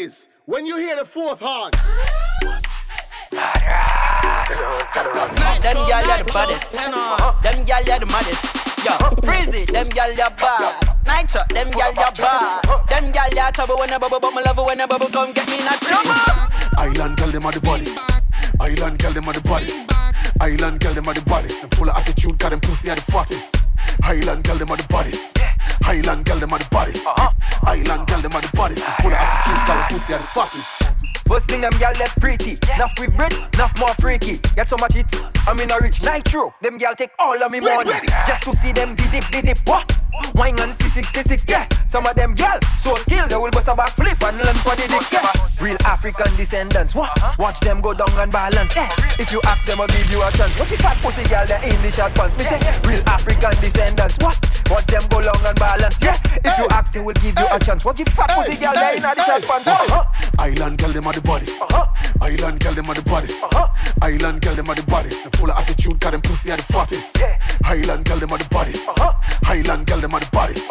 ladies, when you hear the fourth horn. Them gyal are the baddest. Them gyal are the maddest. Yo, Freezy, them gyal are bad. Nytro, them gyal are bad. Them gyal are trouble when I bubble, but my love when I bubble come get me in a trouble. Island girl, them are the bodies. Island girl, them are the bodies. Island girl, them are the bodies. Them full of attitude, cause them pussy are the fattest. Highland girl, them are the bodies. Highland girl, them are the bodies. Uh-huh. Highland girl, them are the bodies. Them full of attitude, cause them pussy are the fattest. First thing them gal left pretty. Enough with bread, enough more freaky. Get so much hits. I'm in a rich nitro. Them gal take all of me money. Just to see them did dip, did dip. What? Wine and C6, C6, yeah. Some of them gal so skilled they will bust a back flip and learn for the dick, yeah. Real African descendants. What? Watch them go down and balance. Yeah. If you ask them, I'll give you a chance. Watch if fat pussy gal they in the short pants. Me say real African descendants. What? Watch them go long and balance. Yeah. If you ask, they will give you a chance. Watch if fat pussy gal they in the short pants. What? Island girl, them are the bodies. Uh-huh. Island girl, them are the bodies. Uh-huh. Island girl, them are the bodies. Full of attitude, cause them pussy are the fattest. Yeah. Island girl, them are the bodies. Uh-huh. Island girl, them are the bodies.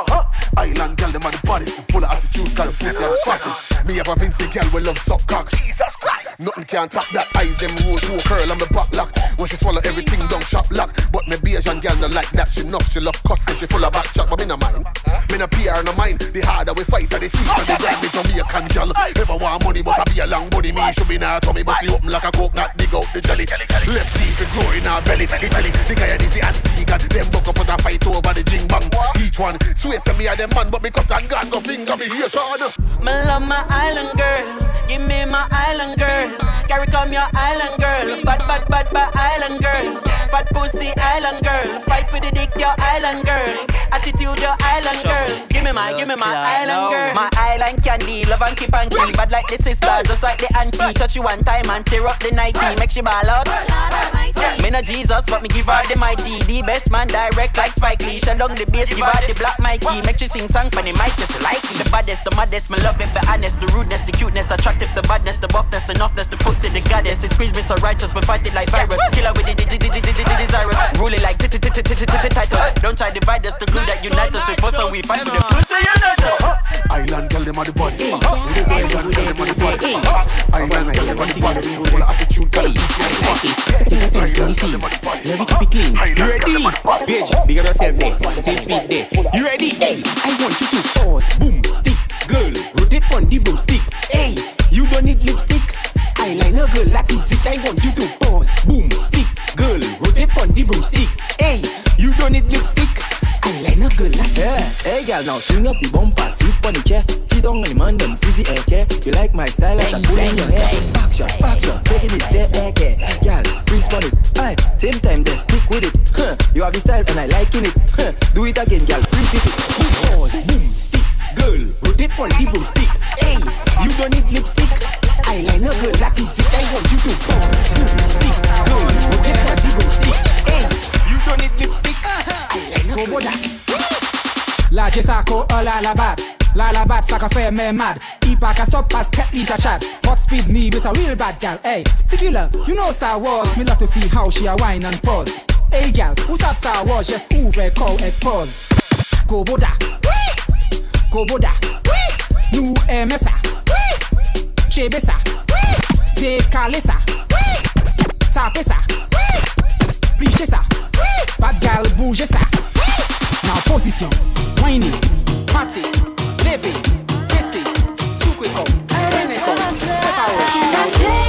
Island girl, them are the bodies. Full of attitude, them pussy the fattest. Me have a Vincy girl, we love suck cock. Jesus Christ. Nothing can top that. Eyes them roll to a curl on the back lock. When she swallow everything down shop lock. But me Asian girl not like that. She enough, she love cuts, she full of back chat. But me no mind. Me no PR no mind. The harder we fight, the sweeter the brand. Me Jamaican girl. Ever want money, but I be a long body. Me should be now tummy, but she open like a coconut. Dig out the jelly. Let's see if it grow in our belly. The jelly, the guy is the antique. and Them buck up and a fight over the jing bang. Each one swear to me a them man, but me cut and gone go finger me here, Sean. Me love my island girl. Give me my island girl. Carry come your island girl. Bad, bad, bad, bad island girl. Fat pussy island girl. Fight for the dick, your island girl. Attitude, your island girl. Give me my, give me my island girl. My island candy, love and keep and kill. Bad like the sister, just like the auntie. Touch you one time and tear up the nighty. Make she ball out. Me no Jesus, but me give her the mighty. The best man direct like Spike Lee. Shut down the bass, give her the black Mikey. Make she sing song for the mic, cause she like it. The baddest, the maddest, me love it, the honest, the rudeness, the cuteness, attractive, the badness, the buffness, the enoughness, the pussy, the goddess. It squeeze me so righteous, but fight it like virus. Killer with the desirous, rule it like titles. Don't try divide us, the glue that unite us. With us, so we fight with the pussy unite. Island girl, them are the bodies. Island girl, them are the bodies. Island girl, them are the bodies. Full of attitude, cause them pussy are the fattest. Island girl, them are the bodies. Let me keep it clean. You ready? Bitch, big up yourself there. Same speed there. You ready? Hey, I want you to pause, boom, stick, girl. Rotate on the broomstick. Hey, you don't need lipstick. Eyeliner, girl, that is it. I want you to pause, boom, stick, girl. Rotate on the broomstick. Hey, you don't need lipstick. Eyeliner, girl, that is Yeah, it. hey girl, now swing up the bumper, sit on the chair, sit down on the man, them fizzy air care. You like my style as I put in your hair. Back shot, back shot, taking it there, air care. Girl, freeze on it, aye, same time, then stick with it. Huh, you have the style and I liking it. Huh, do it again, girl, freeze it. Boom, pause, boom, stick, girl. Rotate on the broomstick. Hey, you don't need lipstick. Eyeliner, girl, that is it. I want you to pause, boom, stick, girl. Rotate on the broomstick. Hey, you don't need lipstick. Eyeliner, girl, that. La Jesako, oh la la bat. La la bat, ça qu'a me mad. Ipa ka stop pas tête li chat. Hot speed me with a real bad gal. Hey, tequila, you know Star Wars. Me love to see how she a wine and pause. Hey gal, who's up Star Wars? Just ouvre call et pause. Go boda, oui. Go boda, oui. Nous aimons ça. Chebe ça, oui. Décaler ça. Taper ça, oui. Ça, oui. Bad gal. Now position, whining, party, He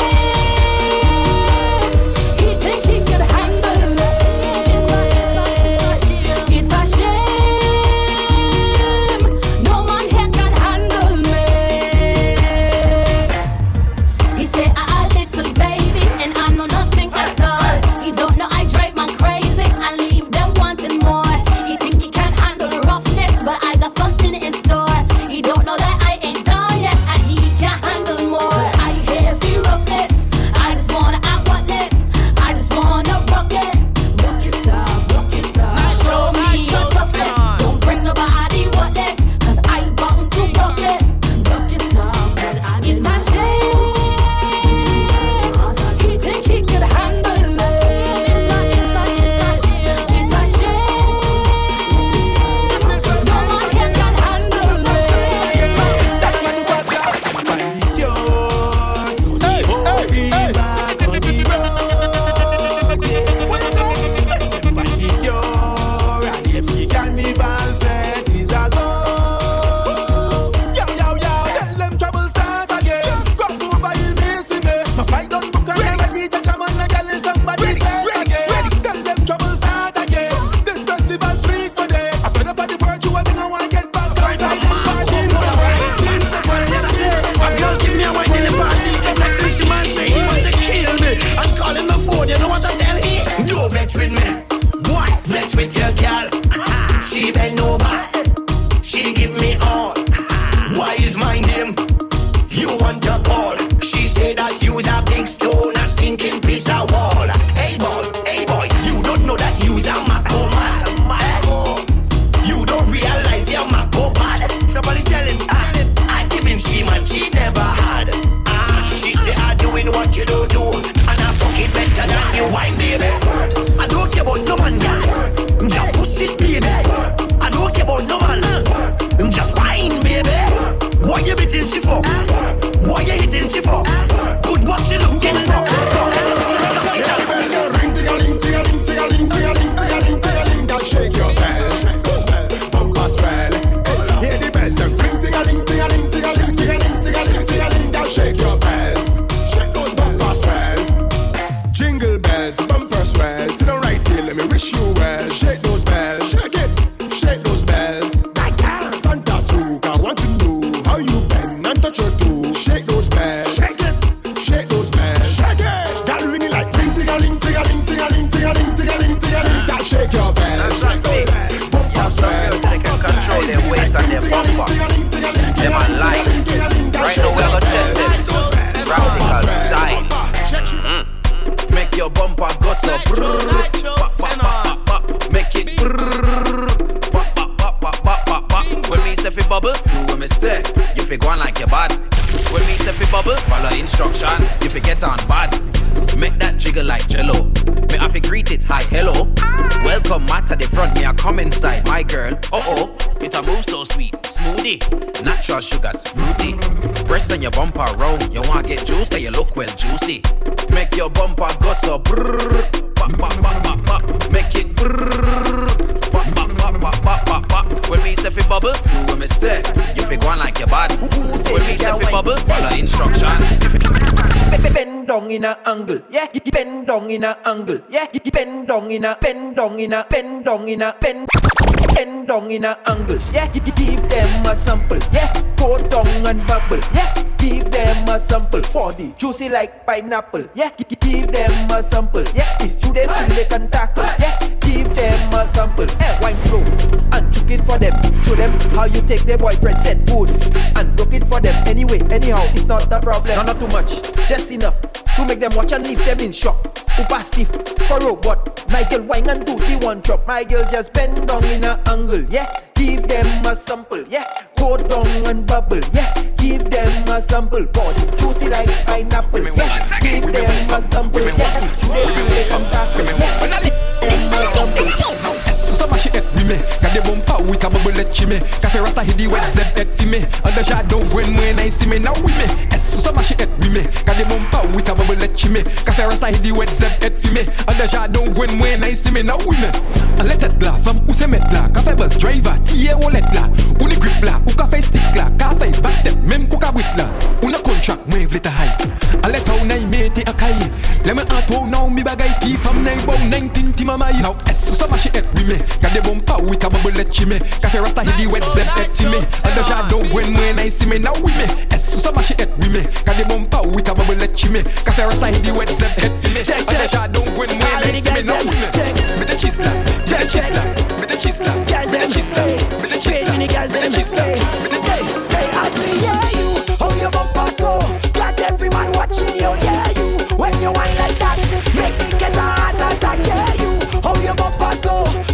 she for? Why you hitting she for? Natural sugars, fruity. Press on your bumper roll. You want to get juice, cause you look well juicy. Make your bumper go so brrrr. Bop, bop, bop, bop, bop. Make it brrrr. Bop, bop, bop, bop, bop, bop, bop. When me say fi bubble, do what me say. You fi go on like your bad. When me say fi bubble, follow instructions. Bend down in a angle, yeah. Bend down in a angle, yeah. Bend in a bend down in a bend down in a bend. Down in a angle, yeah. Give them a sample, yeah. Go down and bubble, yeah. Give them a sample, body juicy like pineapple, yeah. Give them a sample, yeah. It's you them till they can tackle, yeah. Give them a sample, eh. Wine slow and chook it for them. Show them how you take their boyfriend set food and broke it for them anyway. Anyhow, it's not a problem. No, not too much, just enough to make them watch and leave them in shock. Upa stiff for robot. My girl wine and do the one drop. My girl just bend down in a angle, yeah. Give them a sample, yeah. Go down and bubble, yeah. Give them a sample for the juicy like pineapple, yeah. Give them a sample, yeah. Today they come back, yeah. Give them a sample. Rime Got the bumper with a bubble let chime Got the rasta hit the wet zep et fi me Under shadow when when I see me now we me. Es so some shit et rime Got the bumper with a bubble let chime Got the rasta hit the wet zep et fi me Under shadow when when I see me now we me. A let it bla fam ou se met bla Ka fe bus driver tiye wallet bla Ou ni grip bla ou ka fe stick bla Ka fe back them même kou ka wit bla Ou na contract mwen vle ta high. A let how na mate a Let me ato oh, now mi bagay ti fam na bow 19 ti mama Now es so some shit et rime Got the bumper with a bubble let chime the rasta the wet zep et fi me. Under shadow when when I see me now we me. Es so some shit et Got the bumper with a bubble let chime the rasta the wet zep et fi me. Under shadow when when I see me now we me. Me the cheese la, me the cheese la, me the cheese la, me the cheese la, me the cheese la, me the cheese la, me the I see yeah you, how your bumper so. Got every man watching you, yeah you. When you whine like that, make me get a heart attack, yeah you. How your bumper so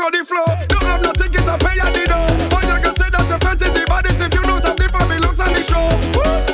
On the floor. Don't have no ticket to pay at the door. All you can say that your friend is the baddest if you don't have the family looks on the show. Woo!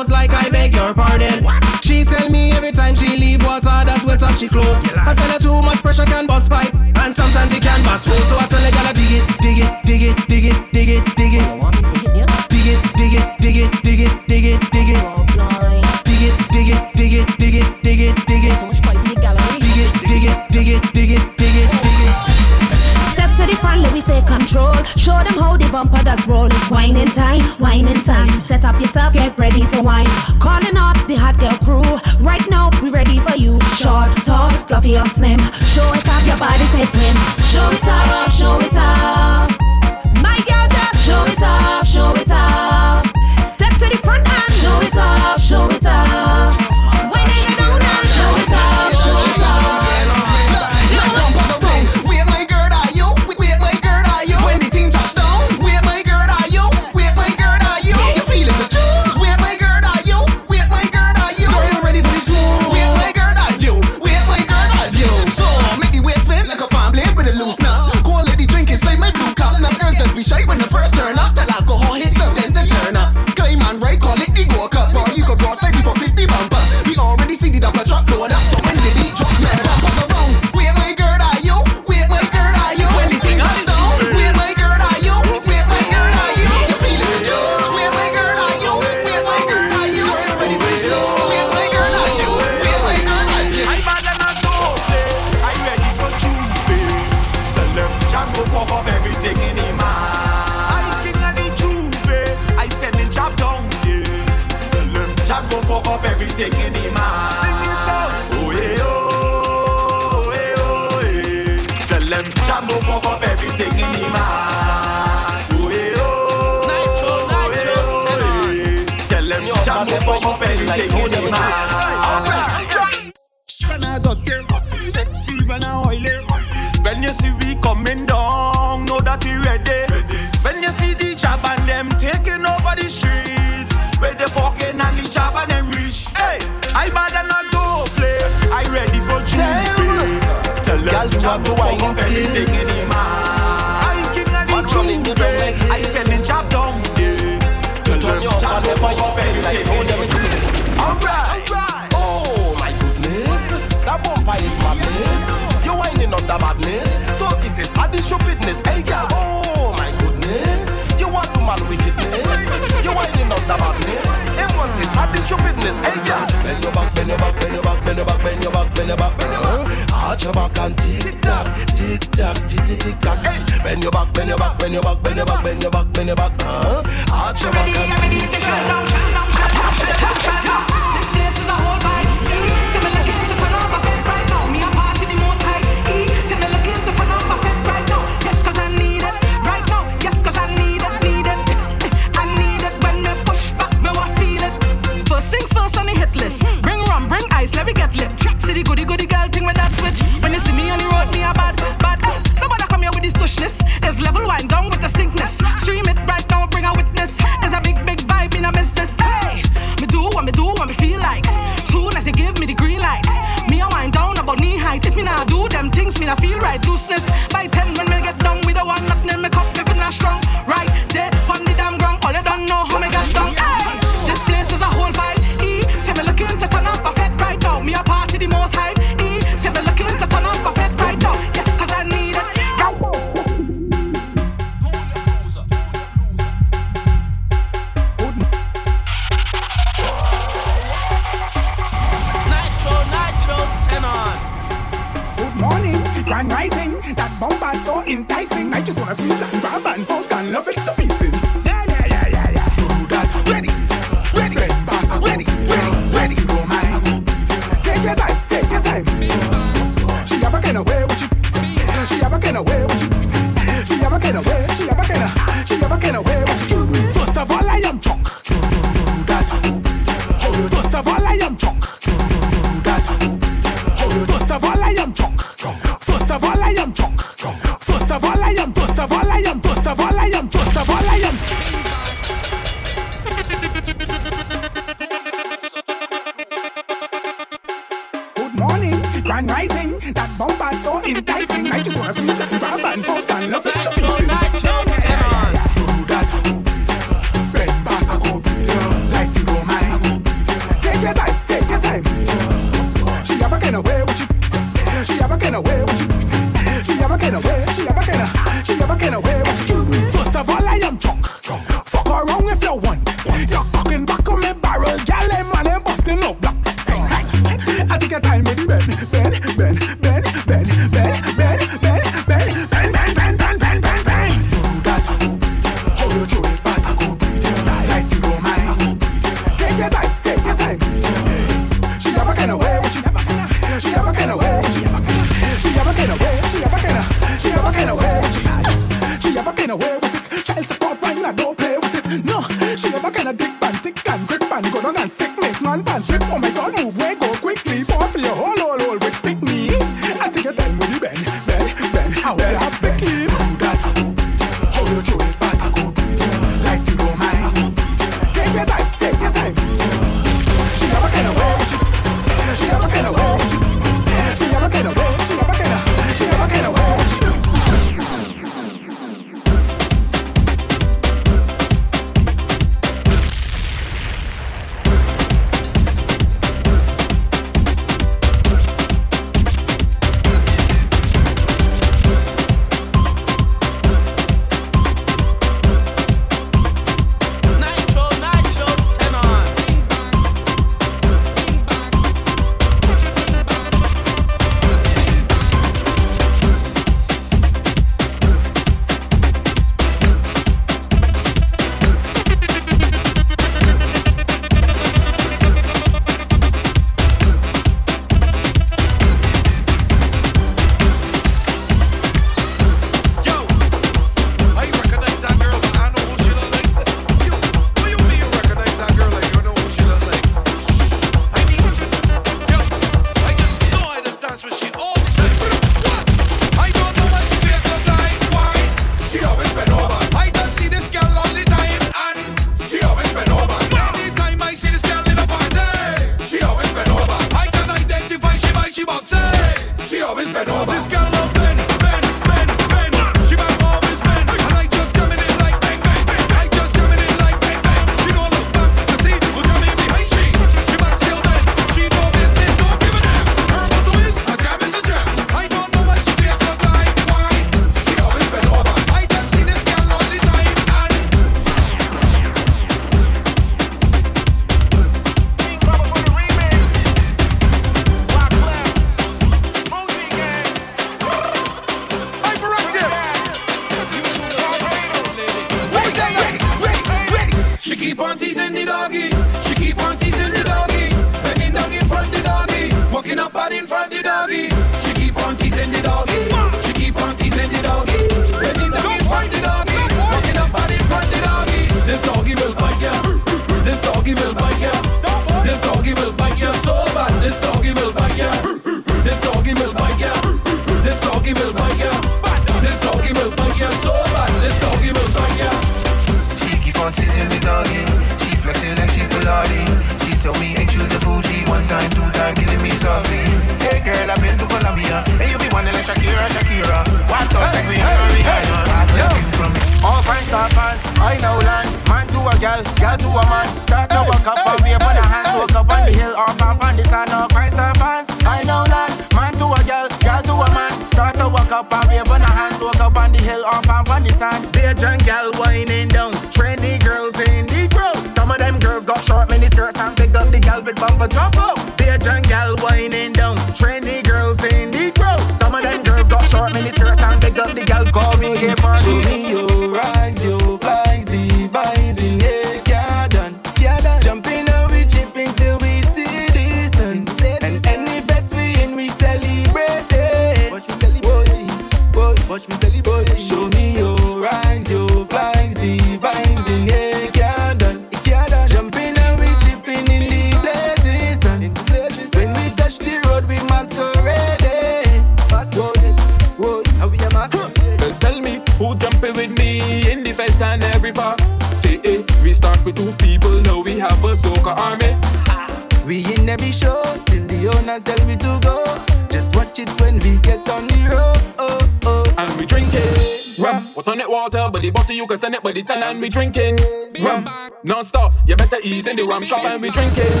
Ease in the rum shop and we drinking.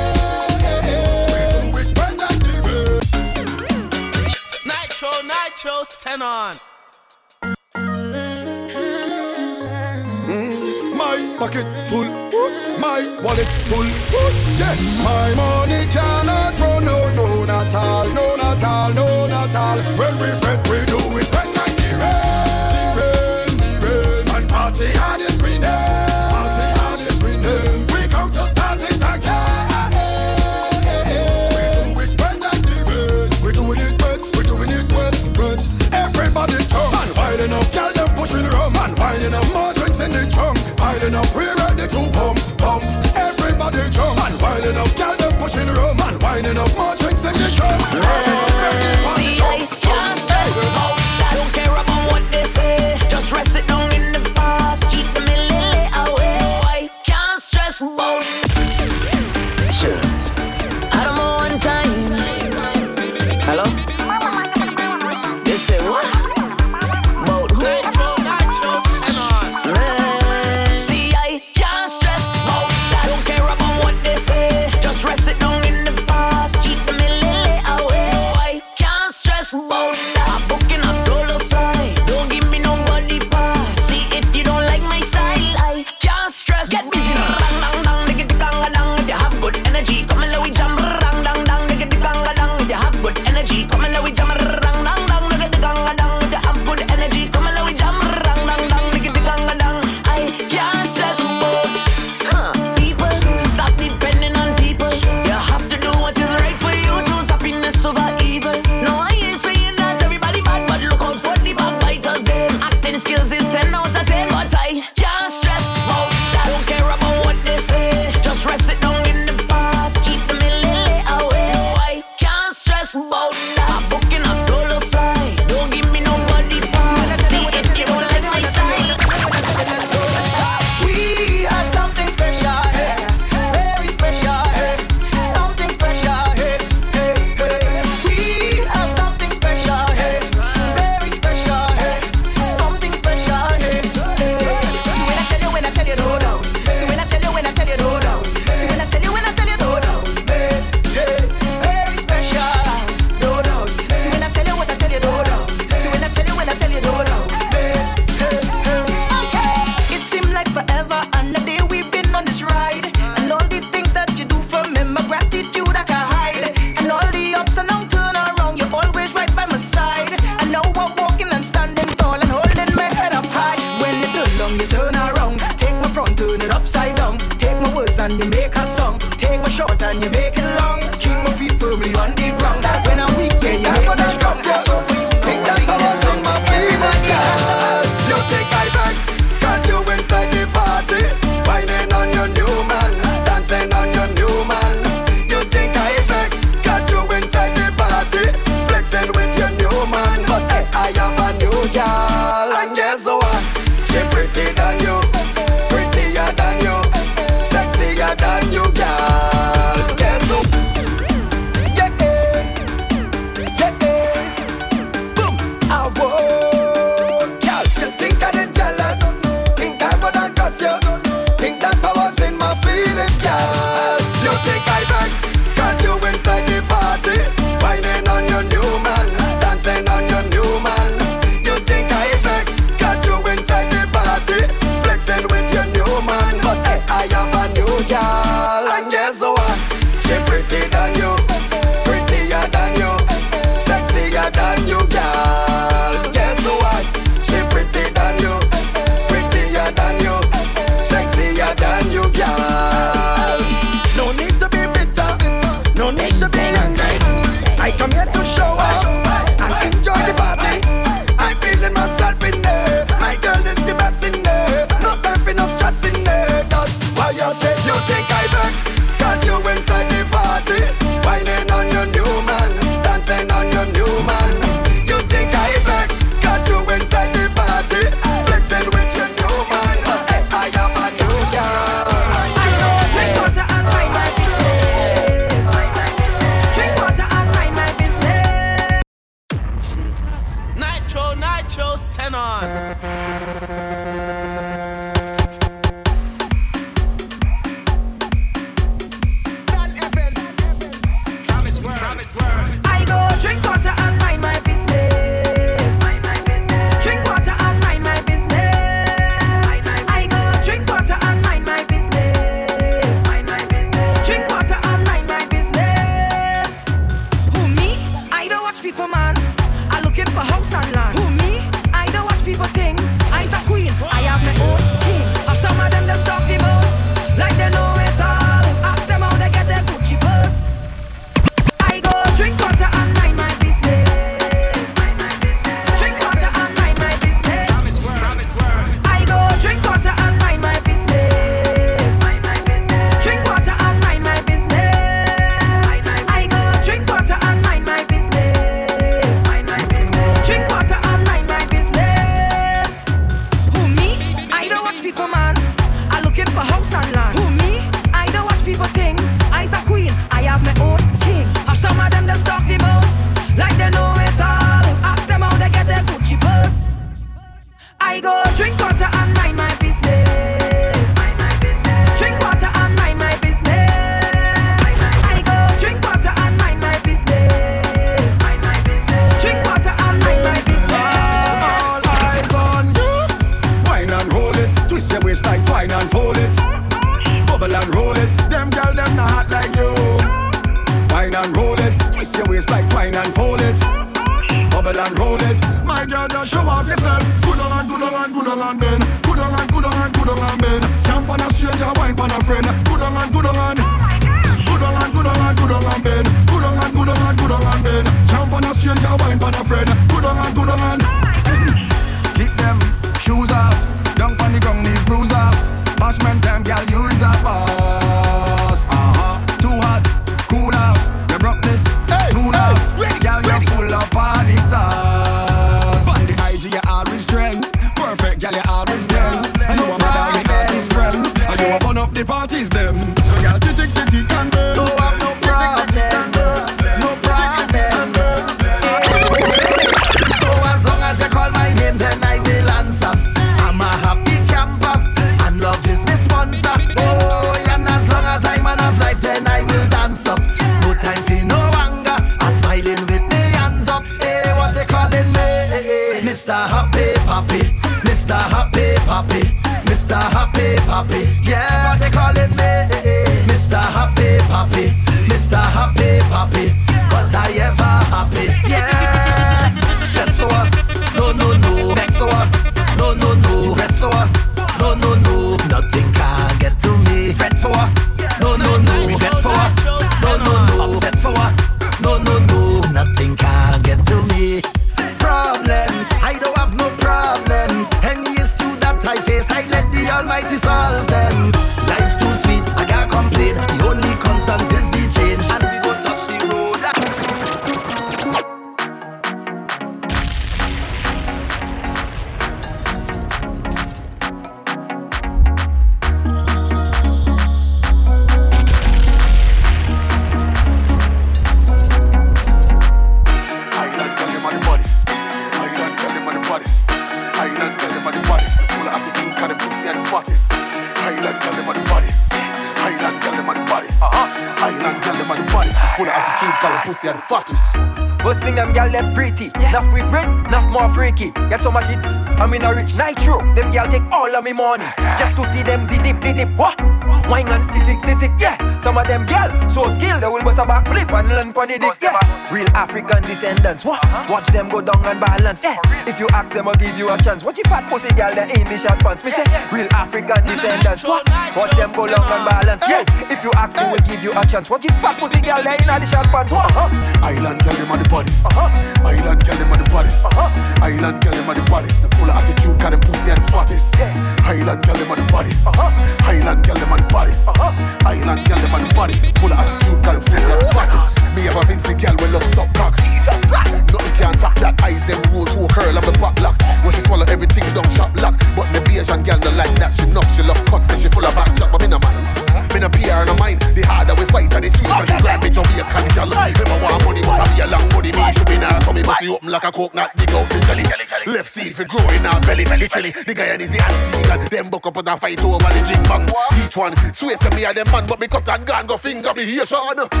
creation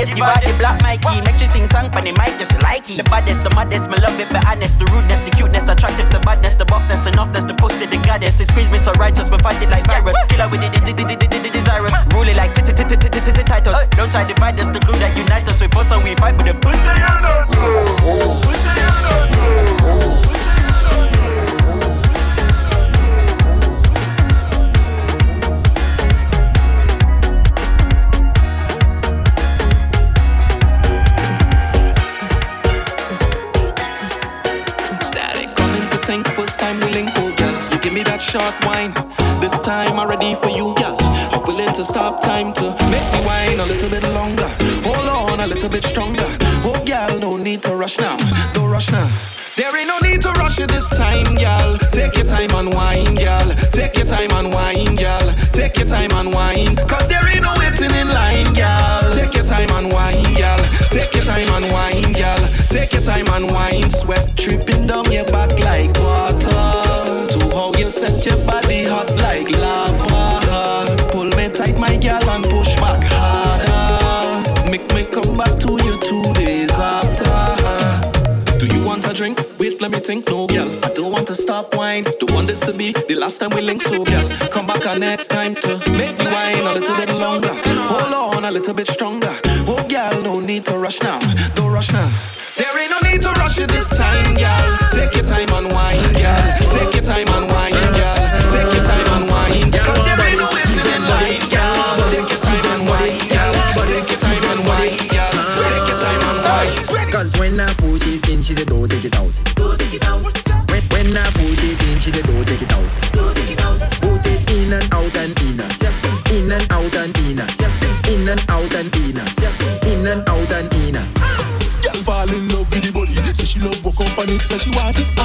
yes, give her the black Mikey. Make you sing song funny mic, just like it. The baddest, the maddest, my love it, but honest. The rudeness, the cuteness, attractive, the badness, the buffness, the nuffness, the pussy, the goddess. It squeeze me so righteous, but fight it like virus. Killer with the desirous. Rule it like Titus. Don't try divide us, the glue that unite us. We fuss and we fight with the pussy. short wine. This time I'm ready for you, girl. Up a little stop time to make me wine a little bit longer. Hold on a little bit stronger. Oh, girl, no need to rush now. Don't rush now. There ain't no need to rush it this time, girl. Take your time and wine, girl. Take your time and wine, girl. Take your time and wine. Cause there ain't no waiting in line, girl. Take your time and wine, girl. Take your time and wine, girl. Take your time and wine. Sweat dripping down your back like water. Set your body hot like lava. Pull me tight, my gal, and push back harder. Make me come back to you two days after. Do you want a drink? Wait, let me think. No, gal, I don't want to stop wine. Don't want this to be the last time we link. So, gal, come back our next time to make me wine a little bit longer. Hold on a little bit stronger. Oh, gal, no need to rush now. Don't rush now. she want it.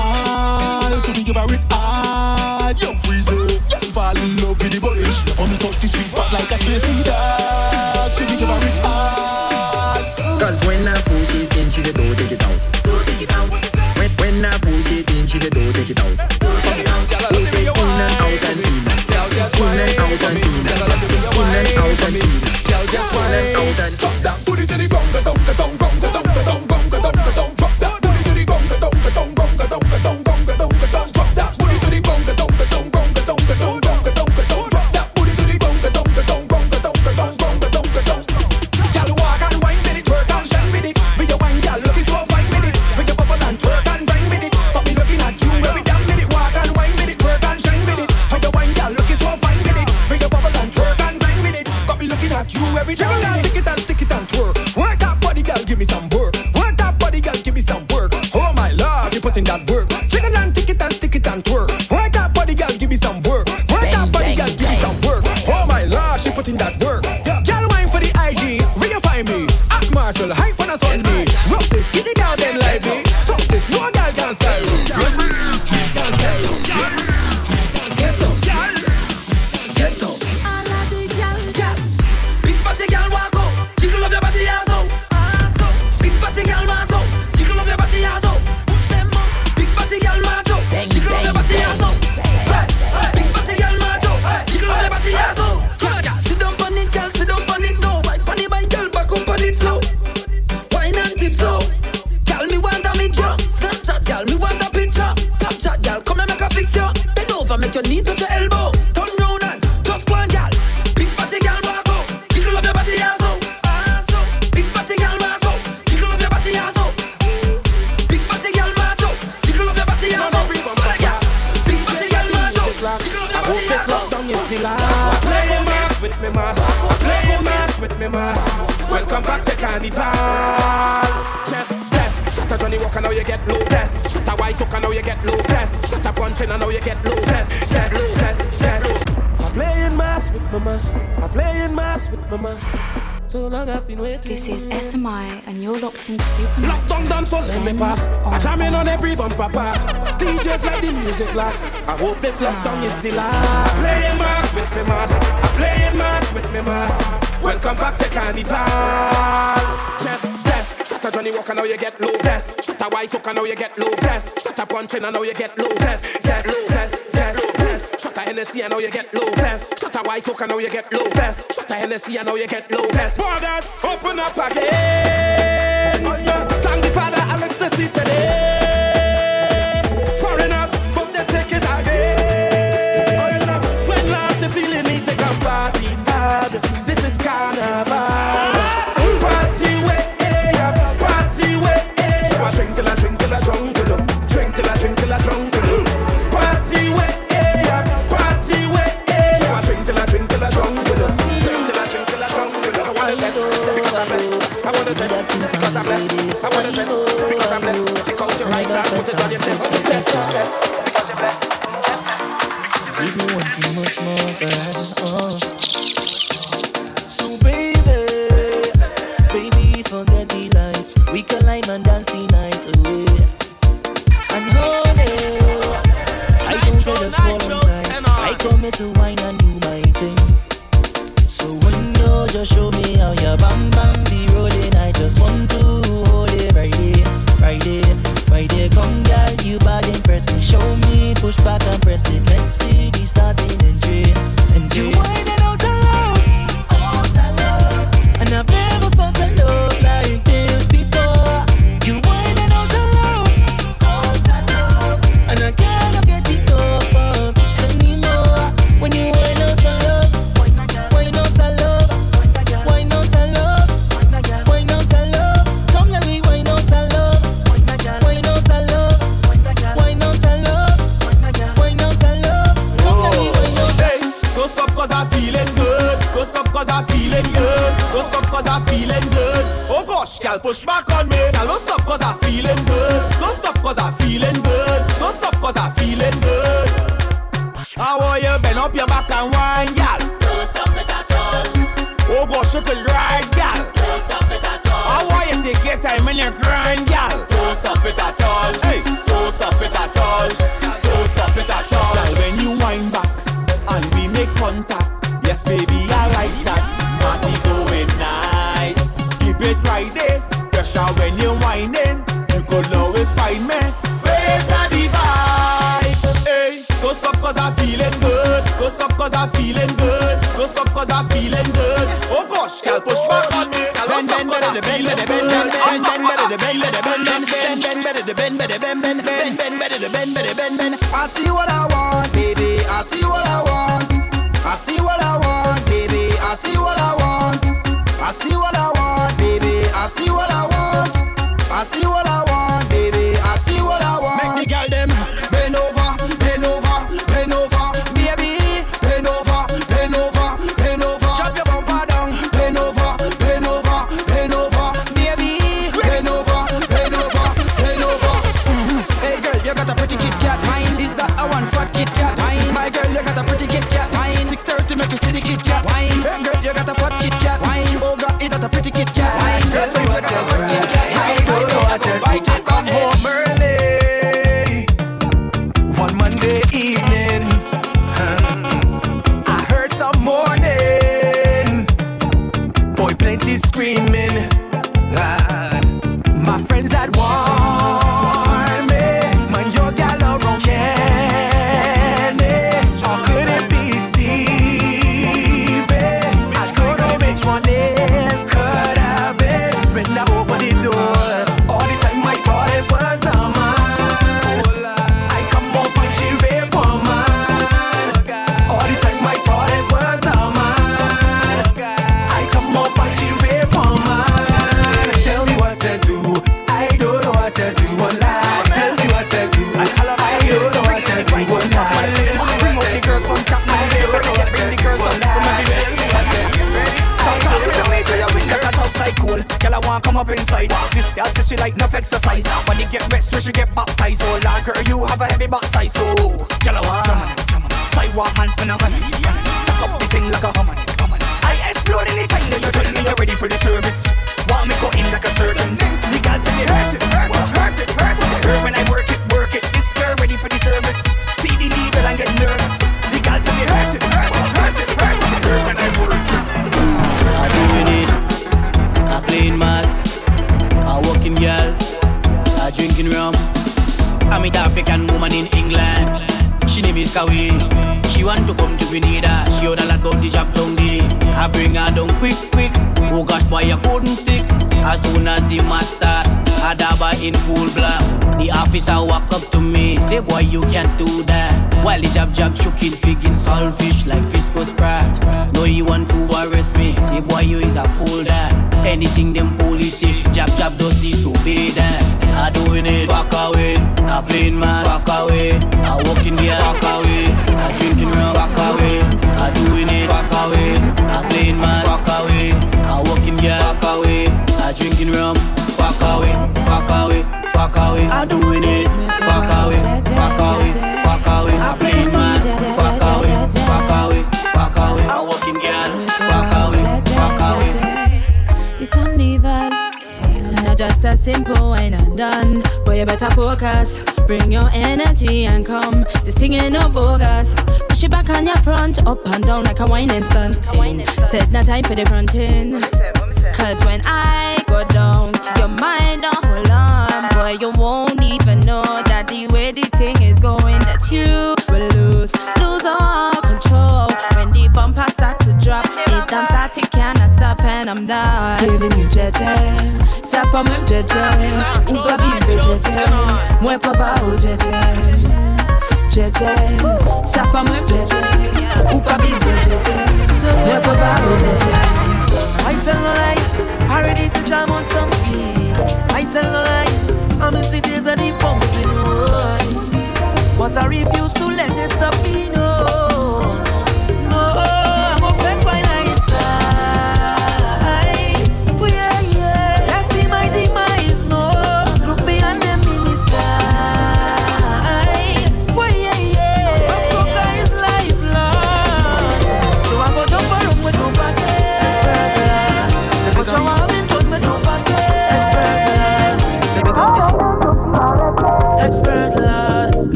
see, I know you can't low.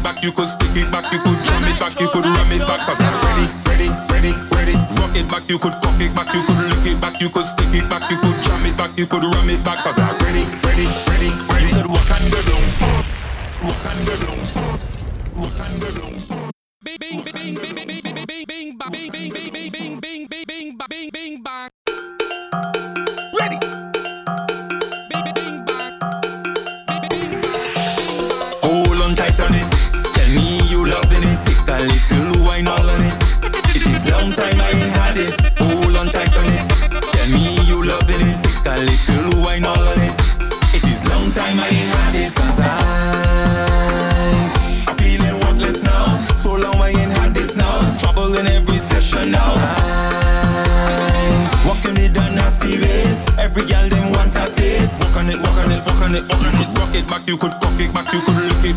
it back, you could stick it back, you could drum it back, you could ram it back. Cause I'm ready, ready, ready, ready. Rock it back, you could pop it back, you could lick it back, you could stick it back, you could jam it back, you could ram it back. Cause I'm ready, ready, ready, ready. You could walk and go down, walk and go down.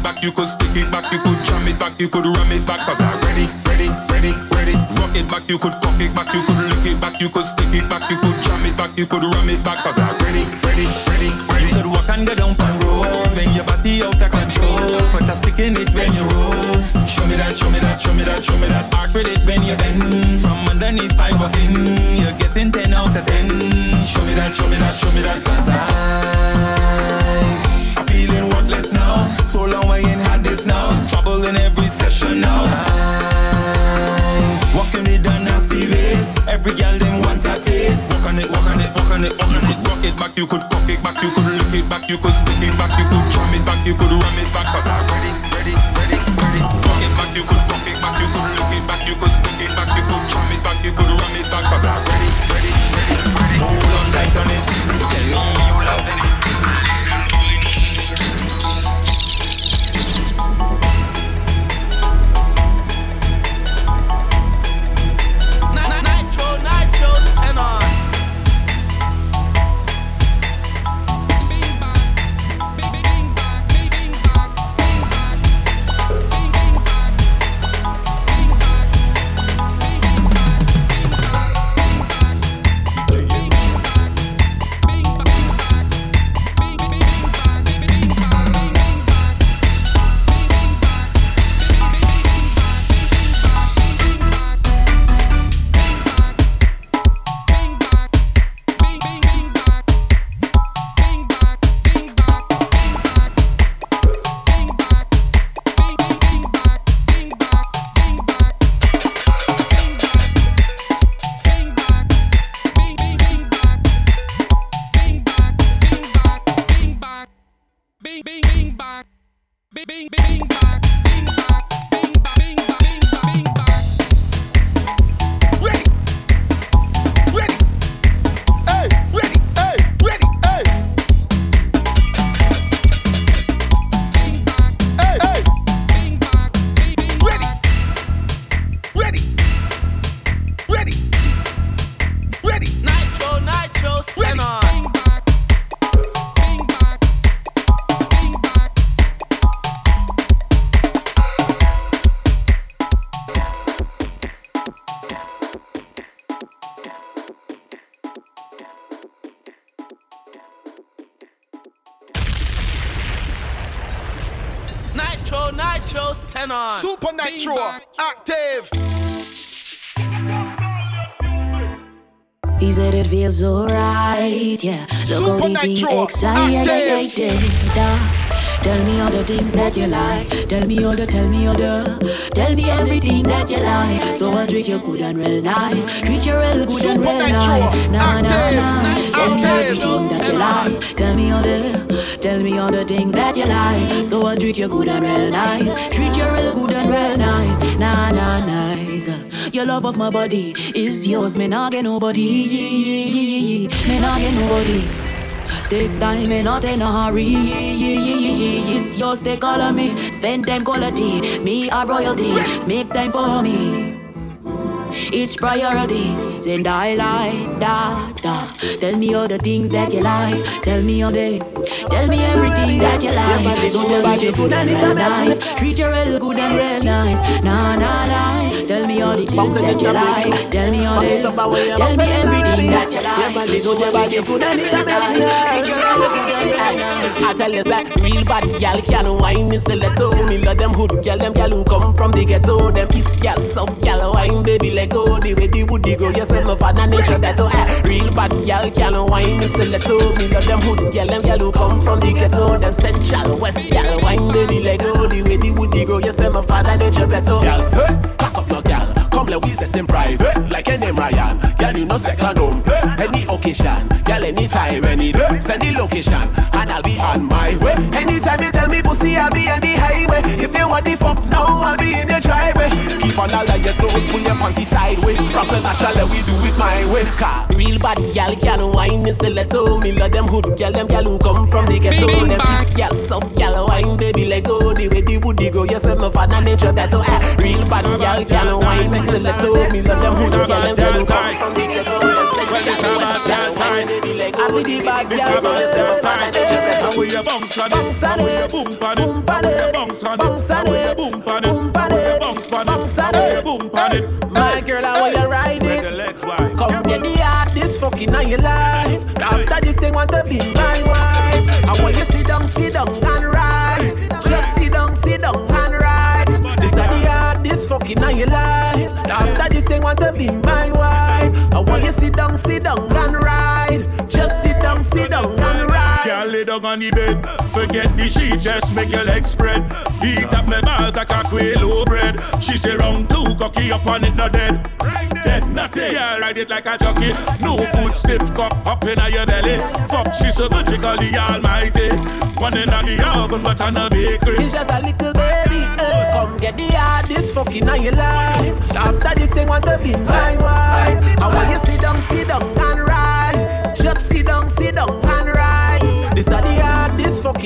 back, you could stick it back, you could jam it back, you could ram it back. Cause I ready, ready, ready, ready. Rock it back, you could pop it back, you could lick it back, you could stick it back, you could jam it back, you could ram it back. Cause I ready, ready, ready, ready. You could walk and go down pan road when your body out of control. Put a stick in it when you roll. Show me that, show me that, show me that, show me that. Back with it when you bend from underneath five again. You're getting ten out of ten. Show me that, show me that, show me that. Cause I you could cock it back, you could lick it back, you could stick it back, you could drum it back, you could ram it back, cause I already that you like. Tell me all the, tell me all the, tell me everything that you like. So I treat you good and real nice. Treat you real good Super and real nice. Nah, nah, nah. Tell me everything that you like. Tell me all the, tell me all the things that you like. So I treat you good and real nice. Treat you real good and real nice. Nah, nah, nice. Your love of my body is yours. Me nah get nobody. Me nah get nobody. Take time and not in a hurry. It's yours, all of me. Spend time quality. Me a royalty. Make time for me. Each priority, and I like that, that. Tell me all the things that you like. Tell me all the, tell me everything that you like. So tell me you good and real nice. Treat you real good and real nice. Nah, nah, nah. Tell me all the things that you like. Tell me all the, tell me everything that you like. So tell me you and real nice. Treat you real good and nice. I tell you, say, real bad gal can wine in stiletto. Me love them hood gal, them gal who come from the ghetto. Them piece gal, some gal wine, baby, let go. The way the woody grow, yes, with my father nature better. Eh. Real bad gal can wine in stiletto. Me love them hood gal, them gal who come from the ghetto. Them central west gal wine, baby, let go. The way the woody grow, yes, with my father nature better. Gal, eh? pack up your gal. Come let we say in private, eh? like a name Ryan. Girl, you know second home. Eh? Any occasion, girl, anytime, any day. Send the location, and I'll be on my way. Anytime you tell me pussy, I'll be on the highway. If you want the fuck now, I'll be in your driveway. Keep on all of your clothes, pull your panty sideways. From so natural, we do it my way. Car real bad girl can wine in stiletto. Me love them hood girl, them girl who come from the ghetto. Bing Them bang. piss girl, some girl wine, baby, let go. The way the woody grow, yes, with my father nature better. Eh. Real bad girl can wine in stiletto. Me love them hood girl, them girl who come from the ghetto. Them central west girl wine, baby, let go. The way the bad girl, yes, my father nature better. And we a bounce on it, we a boom on it, boom a it, bounce on bounce it, a it, boom on it, boom a it, bounce bounce it, we it. boom on it. My girl, I want you ride it. Come get the hardest fucking on your life. After this, they want to be my wife. I want you sit down, sit down and ride. Just sit down, sit down and ride. This is the hardest fucking on your life. After this, they want to be my wife. I want you sit down, sit down and ride. Just sit down, sit down and ride. Lay down on the bed. Forget the sheet, just make your legs spread. Heat up my balls like a quail bread. She say round two, cocky up on it, not dead. Dead, nothing. Yeah, ride it like a jockey. No foot stiff cock up in your belly. Fuck, she so good, she call the almighty. One in the oven, but on a bakery. He's just a little baby. eh. Come get the hardest fucking on your life. After this, they want to be my wife. I want you sit down, sit down and ride.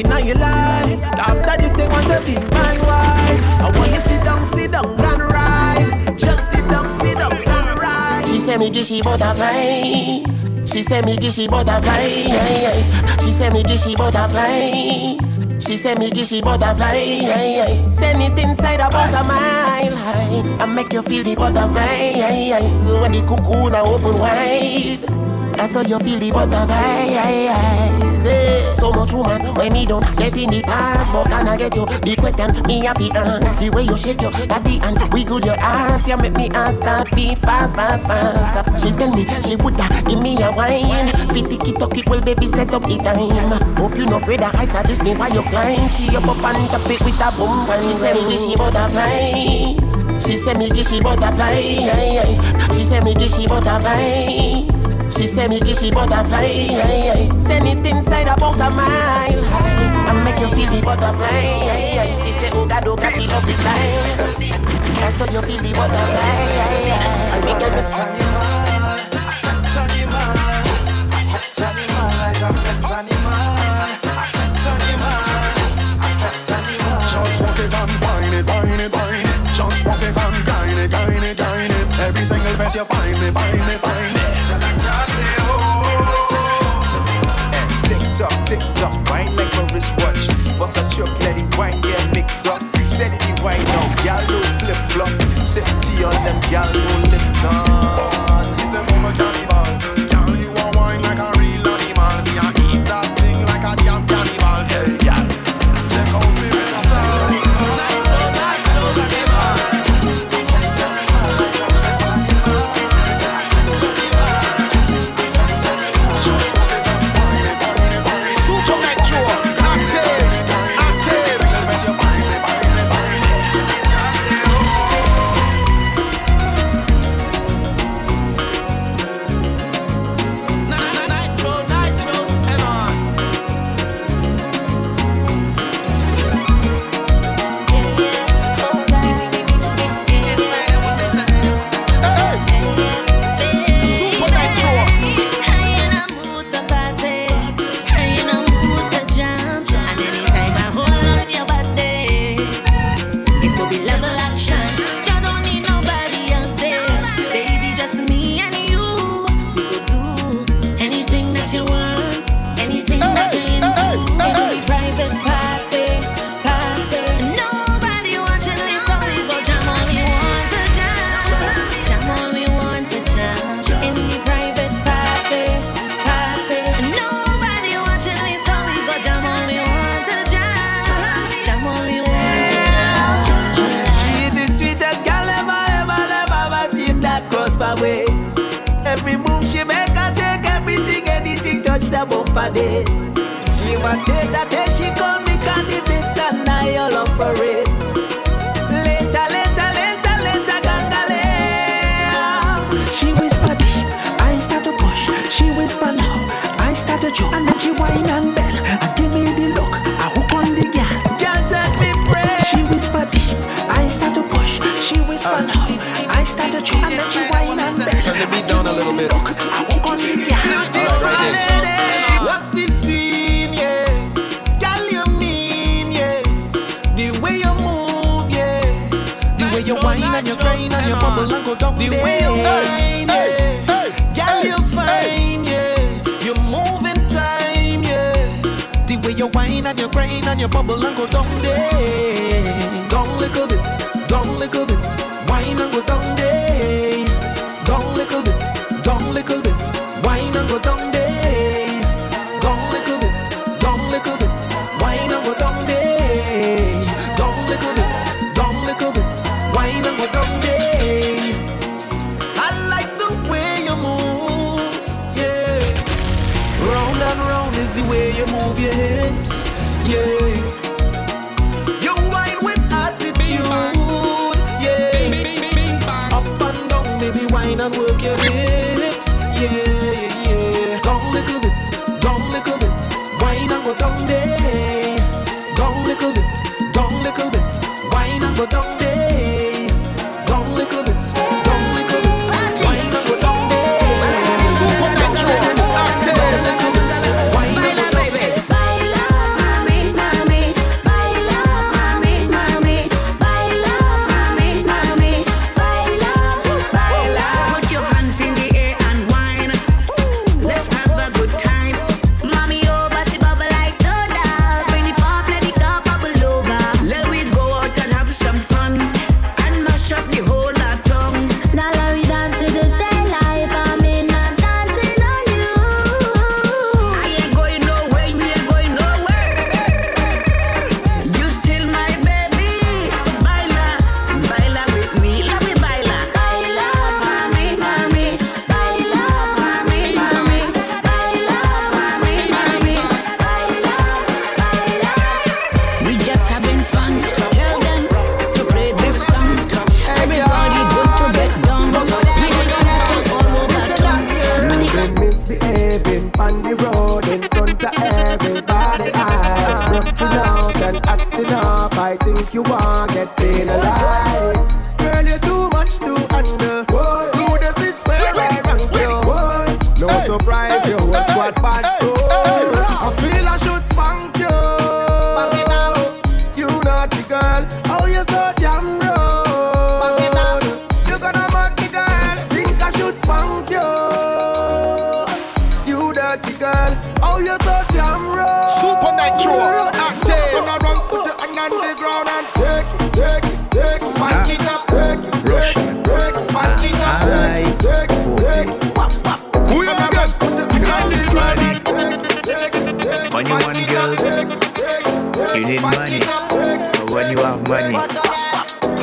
Hardest fucking your life. After this, they want to be my wife. I want you sit down, sit down and ride. Just sit down, sit down and ride. She say me gishy butterflies. She say me gishy butterflies. She say me gishy butterflies. She say me gishy butterflies. Send it inside about a mile high. I make you feel the butterflies. When the cocoon are open wide. That's how you feel the butterflies. eh. So much woman when me don't get in the past, but can I get you? The question me have to ask. The way you shake your body and wiggle your ass, you make me heart start beat fast, fast, fast. She tell me she woulda give me a wine. Fit tiki toki, well baby set up the time. Hope you no afraid of heights, this me why you climb. She up up and top it with a boom she say me she butterflies. She say me she butterflies. She say me she butterflies. She say me gishy butterfly Send it inside about a mile high And make you feel the butterfly She say oh God oh God she love this line That's how you feel the butterfly Make you Just walk it and wine it, wine it, wine it. Just walk it and grind it, grind it, grind it. Every single bet you find me, find me, find me. Tea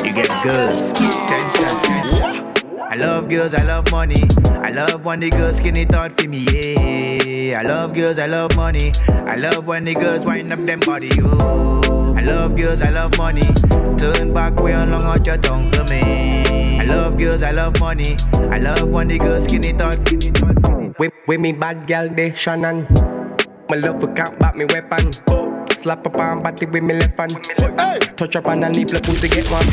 You get girls. I love girls, I love money. I love when the girls skinny thought for me, yeah. I love girls, I love money. I love when the girls wind up them body, oh. I love girls, I love money. Turn back way on long out your tongue for me. I love girls, I love money. I love when the girls skinny thought. With, with me bad girl, they shun my love for can't back me weapon. Oh. Slap up on body with me left hand. Hey. Touch up on the nipple, pussy get one.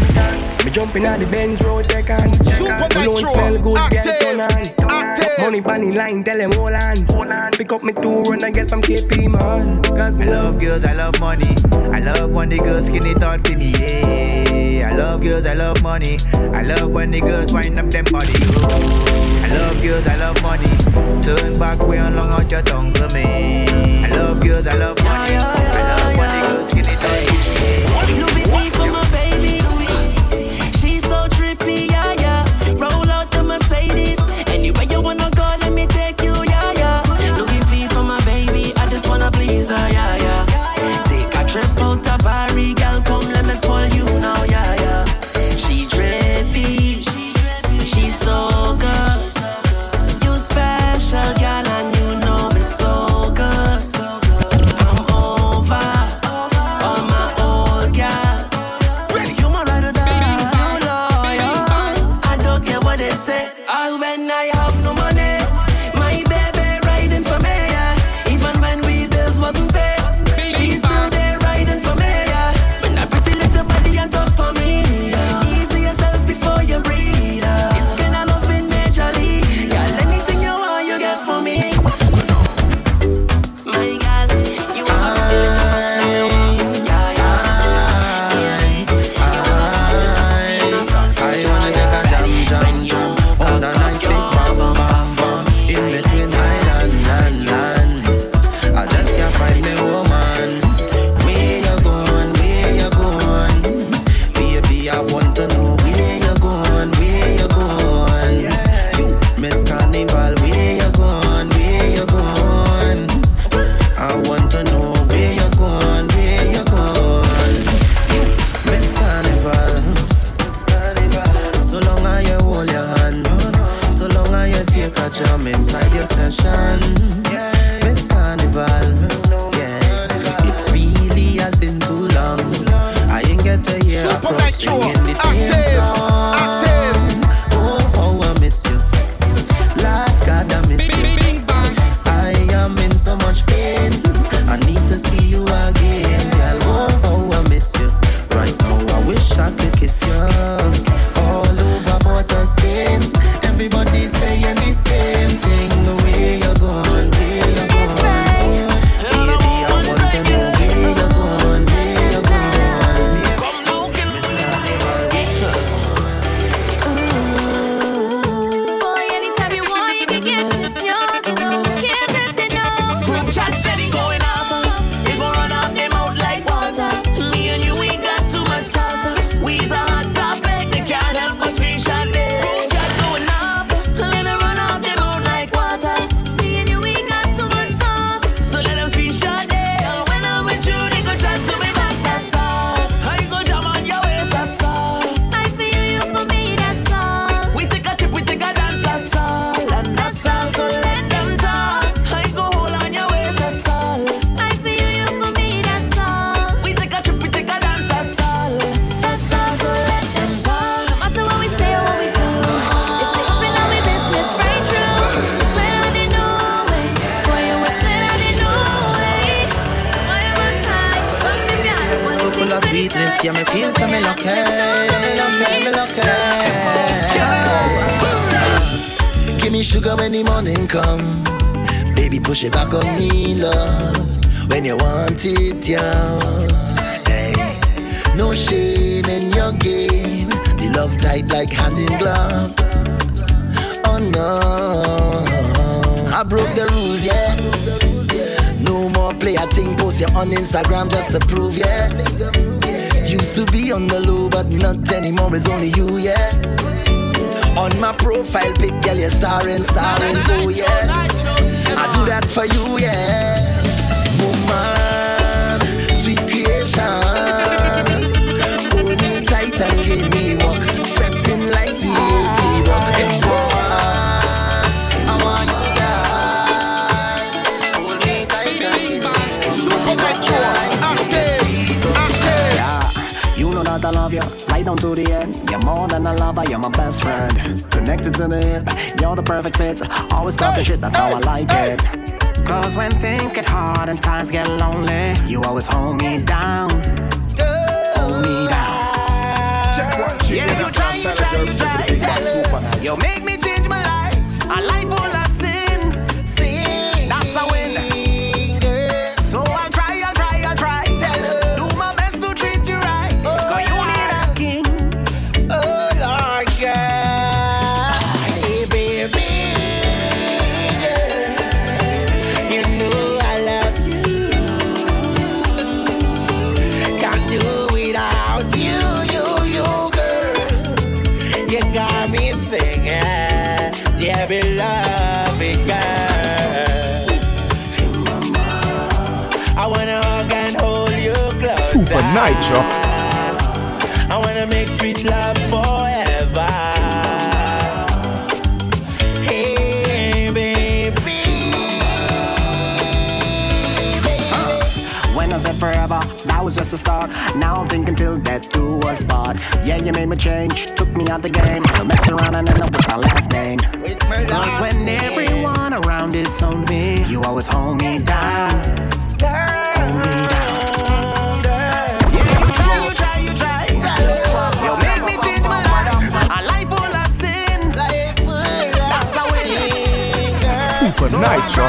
Me jumping on the Benz road, take can. Supa Nytro. smell good, Active. on. Money bunny line, tell them hold on. Pick up me two run and get some KP man. Cause me I love girls, I love money. I love when the girls skinny thought for me, yeah. I love girls, I love money. I love when the girls wind up them body, oh. I love girls, I love money. Turn back way and long out your tongue for me. I love girls, I love money. I love get it done. Hey, hey.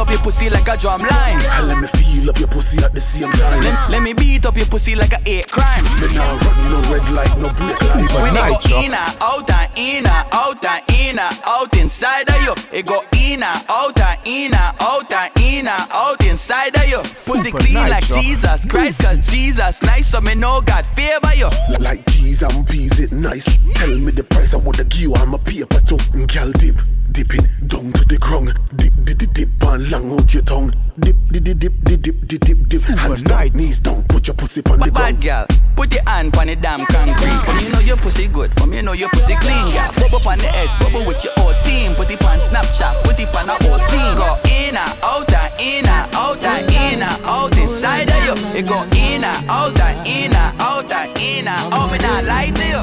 up your pussy like a drum line. And let me feel up your pussy at the same time. Let, let me beat up your pussy like a hate crime. Me now run no red light, no brake light. When it go in and out and in and out and in and out inside of you, it go in and out and in and out and in and out inside of you. Pussy clean like Jesus Christ, cause Jesus nice, so me know God favor you. Like cheese and peas, it nice. Tell me the price, I wanna give you on my paper too. Girl, dip, dip it down to the ground. Dip, dip, dip, dip, and long out your tongue. Dip, dip, dip, dip, dip, dip, dip, dip, dip. Hands down, knees down, put your pussy on the Bad girl, put your hand on the damn concrete. For me know your pussy good, for me know your pussy clean. Yeah, bubble on the edge, bubble with your whole team. Put it on Snapchat, put it on a whole scene. Go in and out and in and out and in and out inside of you. It go in and out and in and out and in and out. Me not lie to you.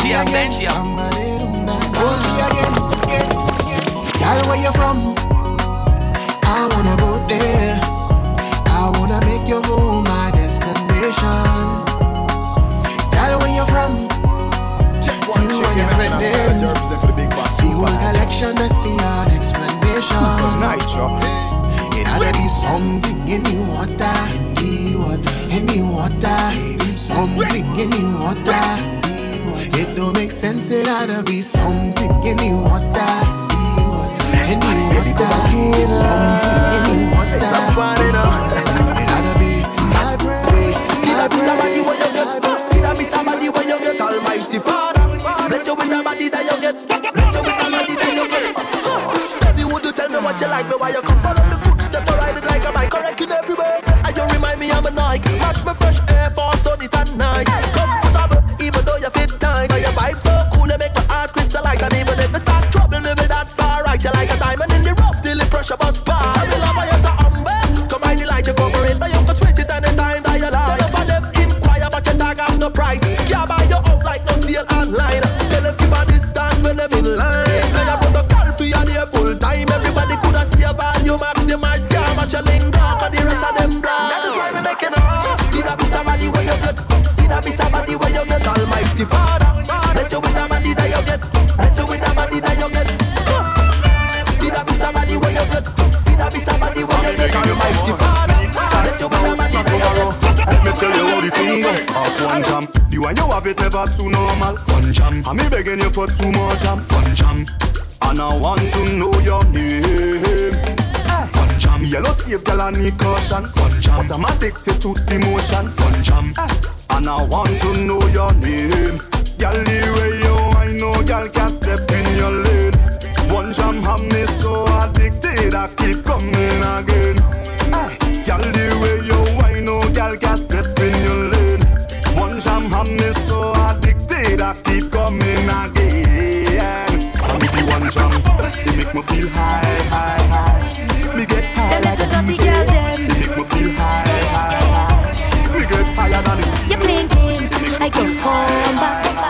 She a bench, yeah. Girl, where you from? I wanna go there. I wanna make your home my destination. Girl, where you from? You and your friend. The whole collection must be an explanation. It had to be something in the water, in the water, in the water. Something in the water. Don't make sense. It to be something in the water, in the water, something in the water. It's a fun, you know. It to be my brain. See that be somebody where you get. See that be somebody where you get. Almighty Father Bless you with the body that you get. Bless you with the body that you get. Baby, would you tell me what you like me? Why you come follow me footstep? I ride it like a bike Correcting everywhere And you remind me I'm a Nike. Match me fresh air Force on it at night. Though you fit your vibe so cool? You make my heart crystallize And even if it start trouble Maybe that's alright. You like a diamond in the rough Till the pressure bust by I will love you're so humble. Come ride the light you cooperate But you can switch it anytime that you like. Some of them inquire but you tag have no price. Can't buy you out like no sale online. Tell them keep a distance when them in line. Now you protocol for you there full time. Everybody coulda see a value maximize Can't match your lingo But the rest of them blind. That is why we making up See that be somebody where you get See that be somebody where you get Almighty Father Bless you with the body that you get Bless you with the body that you get See that be somebody where you get See that be somebody where you get Almighty Father Bless you with the body that you get Let me tell you how the thing go. One jam. The one you have it never too normal. One jam. And me begging you for two more jam. One jam. And I want to know your name. One jam. Yellow tape, girl, I need caution. One jam. But I'm addicted to the motion. One jam. And I want to know your name. Girl, the way you I know, girl, can step in your lane. One jam have me so addicted, I keep coming again. Girl, the way you I know, girl, can step in your lane. One jam have me so addicted, I keep coming again. And with the one jam, it make me feel high, high, high. Me get high like a diesel. It make me feel high, high, high. Me get higher than the sea. You're playing games, I go home back.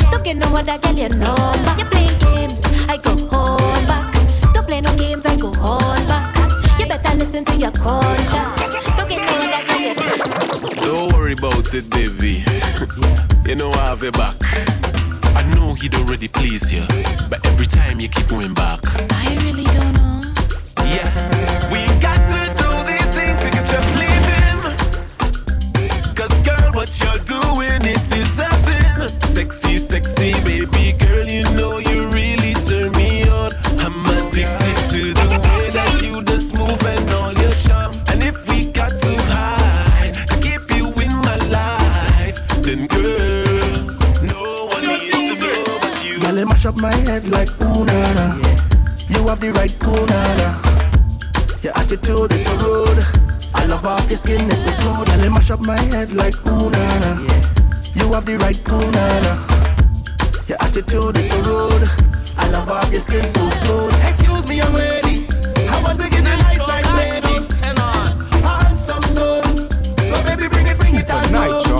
Don't get no other girl your number. You playing games, I go on back. Don't play no games, I go on back. You better listen to your conscience. Don't get no other girl your Don't worry about it, baby. you know I have your back. I know he'd already please you, but every time you keep going back. I really don't know. Yeah, we got to do these things, you can just leave him. Cause girl, what you're doing, it is a sin. Sexy, sexy, baby girl, you know you really turn me on. I'm addicted to the way that you just move and all your charm. And if we got to hide to keep you in my life, then girl, no one needs to know but you. Girl, it mash up my head like ooh na na. You have the right ooh na na. Your attitude is so rude. I love off your skin, it's so smooth. Girl, it mash up my head like ooh na na. You have the right ooh na na. Your attitude is so rude. I love how your skin so smooth. Excuse me, young lady. I want to give you nice, nice baby. Handsome soul. So baby, bring it, bring it on home.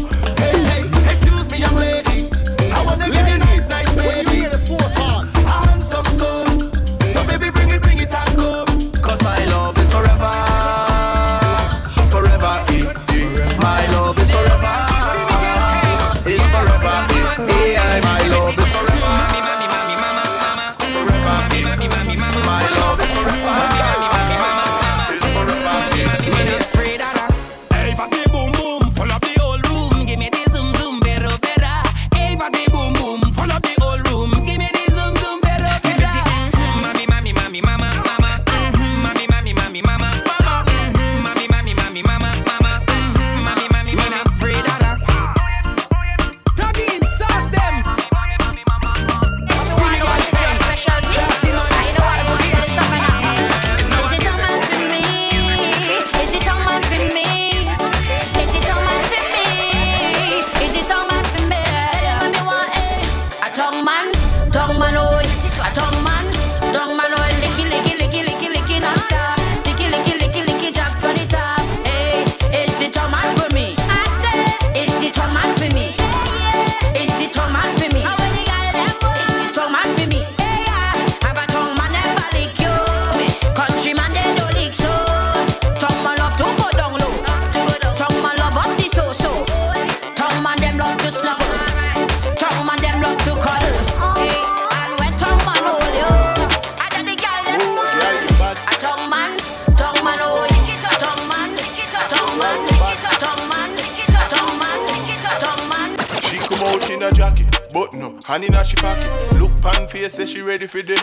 Ready for the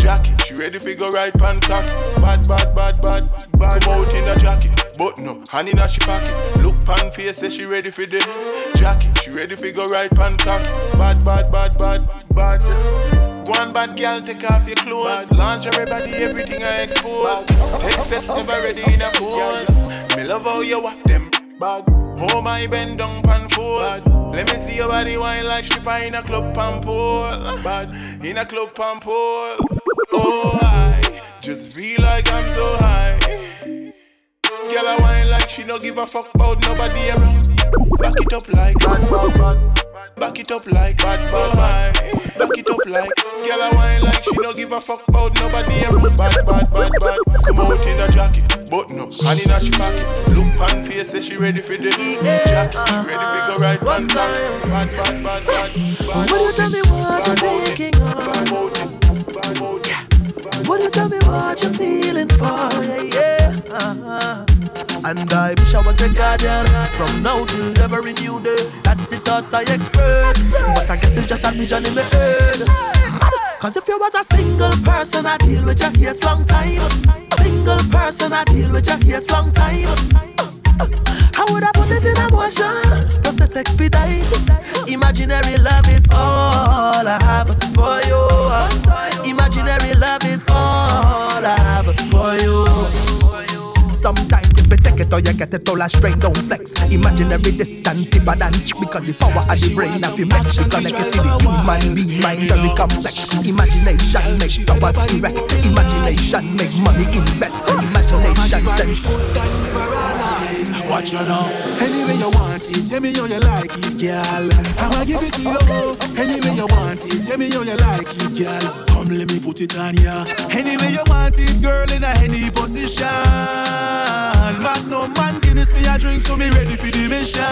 jacket. She ready for go right pan cock. Bad, bad, bad, bad, bad. Come out in a jacket, but no, hand in a she pocket. Look pan face, say she ready for the jacket. She ready for go right pan cock. Bad, bad, bad, bad, bad. One bad girl, take off your clothes. Launch everybody, everything I expose. Take steps, never ready in a pose. Me love how you walk them bad. Oh my bend down pan fours. Let me see your body wine like stripper in a club pan pole. Bad in a club pan pole. Oh I just feel like I'm so high. Girl I wine like she no give a fuck about nobody around. Back it up like bad, bad, bad. Back it up like bad, high. Back it up like girl I wine like she no give a fuck about nobody around. Bad, bad, bad, bad. Come out in a jacket, but no, hand in a she pocket. Look pan face, say she ready for the jacket. She ready for go right one time. Bad, bad, bad, bad. bad. Would you tell me what you're thinking of? Would you tell me what you're feeling for? Yeah, yeah. Uh-huh. And I wish I was a guardian from now till every new day. That's the thoughts I express. But I guess it's just a vision in my head. Cause if you was a single person, I deal with your case long time. Single person, I deal with your case long time. How would I put it in a motion? Process expedite. Imaginary love is all I have for you. Imaginary love is all I have for you. Sometimes if you take it or you get it all a strain, don't flex. Imaginary distance, deeper dance. Because the power of the brain of you make you connect. You see the human being mind very complex. Imagination make towers erect. Imagination make money invest. Imagination send. Watch you now. Anyway you want it, tell me how you like it, girl. I'ma give it to you. Anyway you want it, tell me how you like it, girl. Come let me put it on ya. Anyway you want it, girl, in a any position. No man Guinness me a drink, so me ready for the mission.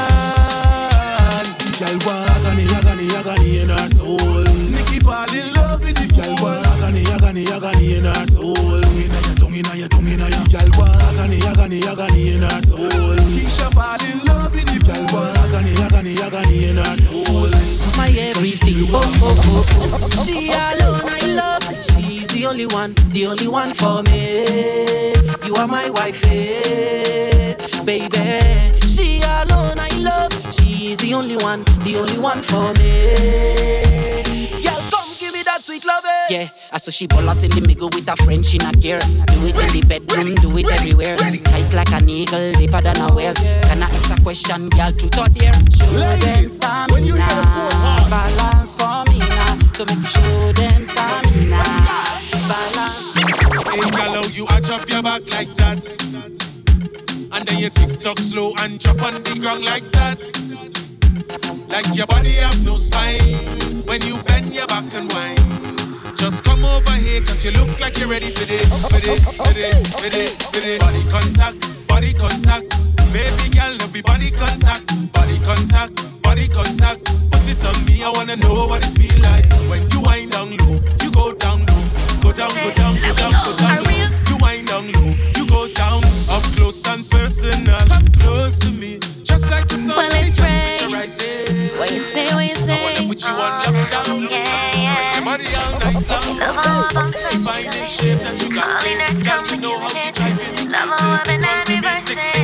Girl, walk agony, agony, agony in her soul. Nikki fall in love with it. Girl, agony, agony, agony in her soul. Inna your tongue, inna your tongue, inna your. Girl, walk agony, agony, agony in her soul. Keisha fall in love with it. Girl, walk agony, agony, agony in her soul. my everything. Oh, oh, oh, oh. She alone I love. She's the only one, the only one for me. You are my wife, eh, baby. She alone I love. She's the only one, the only one for me sweet loving. Yeah, I saw she pull out in the middle with a friend, she not care. Do it in the bedroom, do it everywhere. Tight like an eagle, deeper than a whale. Can I ask a question, girl? Truth or dare? Show Ladies, them stamina, balance for me now. So make you show them stamina, balance. Hey, girl, how you a drop your back like that? And then you tick-tock slow and drop on the ground like that. Like your body have no spine when you bend your back and whine. Just come over here, cause you look like you're ready for it, for it, for it, for it, for it. Body contact, body contact. Baby girl, no be body contact, body contact, body contact. Put it on me, I wanna know what it feel like. When you wind down low, you go down low. Go down, go down, go down, go down. Go down. You wind down low, you go down. Up close and personal, come close to me. Just like the sun, well, it's temperature rising. What you say, what you say? I wanna put you on lockdown. Yeah. shape that you got. Only you know how to drive me crazy. Stay continuously.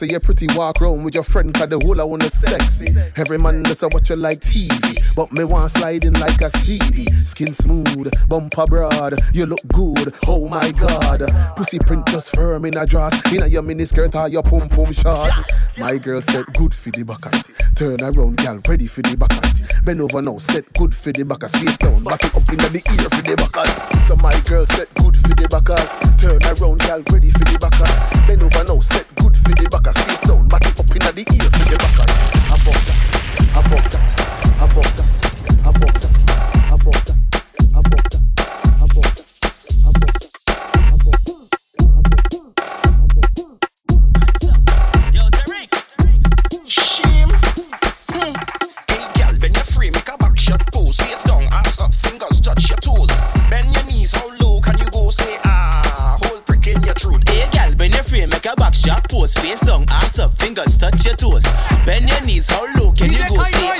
say you're pretty, walk round with your friend, cause the whole I wanna sexy. Every man does a watch you like TV, but me want sliding like a CD. Skin smooth, bumper broad, you look good, oh my god. Pussy print just firm in a dress, in a your miniskirt or your pom pom shorts. My girl said, good for the backers. Turn around, gal, ready for the backers. Bend over now, set good for the backers. Face down, back it up in the ear for the backers. So my girl said, good for the backers. Turn around, gal, ready for the backers. Bend over now, set the ear Hey gal, bend your frame, make a back shot pose. Face down, ass up, fingers touch your toes. Bend your knees, how low can you go? Say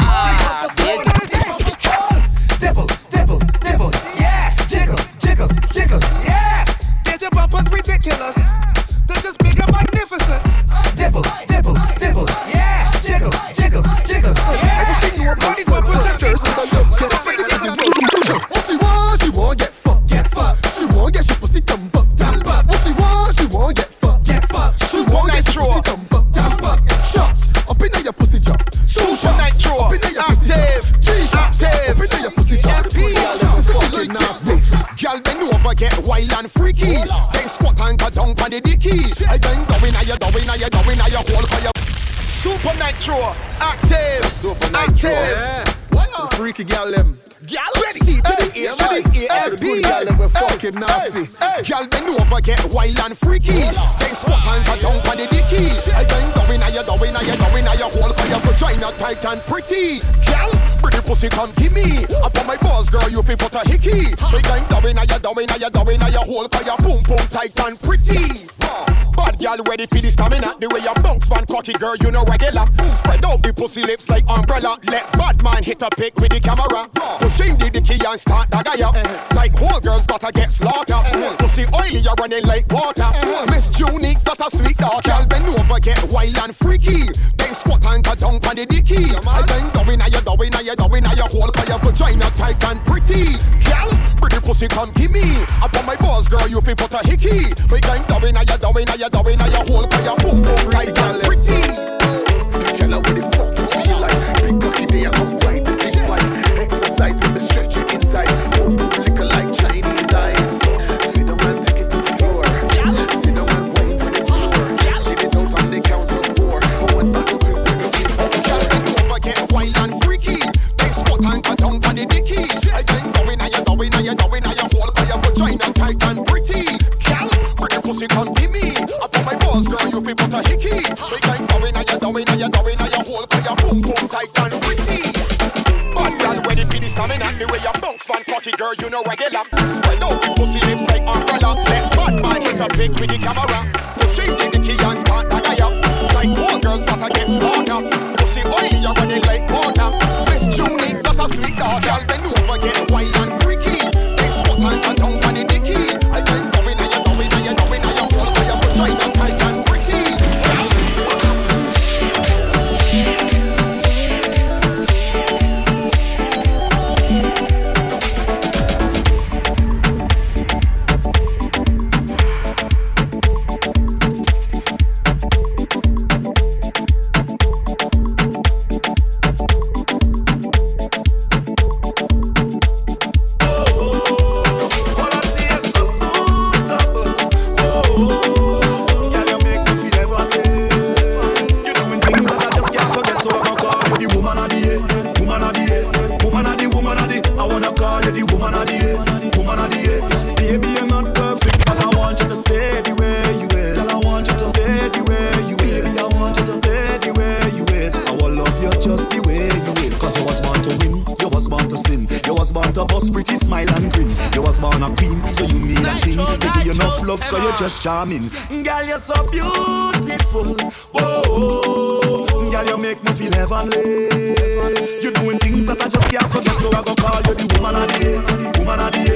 active, Super active. Yeah. For the freaky girl them. Girl, ready. C to the A, to the A, the good girl them we fucking nasty. Girl, bend over, get wild and freaky. Then squat and go down on the dicky. Again, going, are you going, are you going, are you whole, are you vagina tight and pretty. Girl, pretty pussy come give me. Up on my balls, girl, you fi put a hickey. Again, going, are you going, are you going, are you whole, are you boom boom tight and pretty. Uh, Bad girl ready for the stamina. The way you bounce fan cocky girl, you know regular. Spread out the pussy lips like umbrella. Let bad man hit a pic with the camera. Pushing the dicky and start the guy up. Like whole girls gotta get slaughtered. Pussy oily, you're running like water. Miss Junie got a sweet daughter. Girl bend over, get wild and freaky. Then squat and go down on the dicky. I Again, going, are you going, are you going, are you whole, cause your vagina tight and pretty. Girl, pretty pussy come give me. Up on my balls, girl, you feel put a hickey. Again, going, are you going, are you going, are you whole, cause your boom boom tight and pretty. Girl, what the fuck you feel like? Big cocky day, I come right the big bike. Exercise with the stretch you inside. Boom boom liquor like Chinese eyes. Sit down and take it to the floor. Sit down and wine when it's sore. Spit it out on the count of four. One, two, three, Girl, over, get wild and freaky. Then squat and down on the dicky. You you you cause your vagina tight and pretty. Girl, pretty pussy come give me. Fi put a hickey. Again, going, are you going, are you going, you whole, cause your boom boom tight and pretty. Bad girl for the stamina. The way you bounce fan cocky girl, you know regular. Spread out the pussy lips like umbrella. Let bad man hit a pic with the camera. Pushing the dicky and start the guy up. Like all girls gotta get slaughtered. Just charming, girl, you're so beautiful. Whoa, girl, you make me feel heavenly. You're doing things that I just can't forget, so I go call you the woman of the woman of the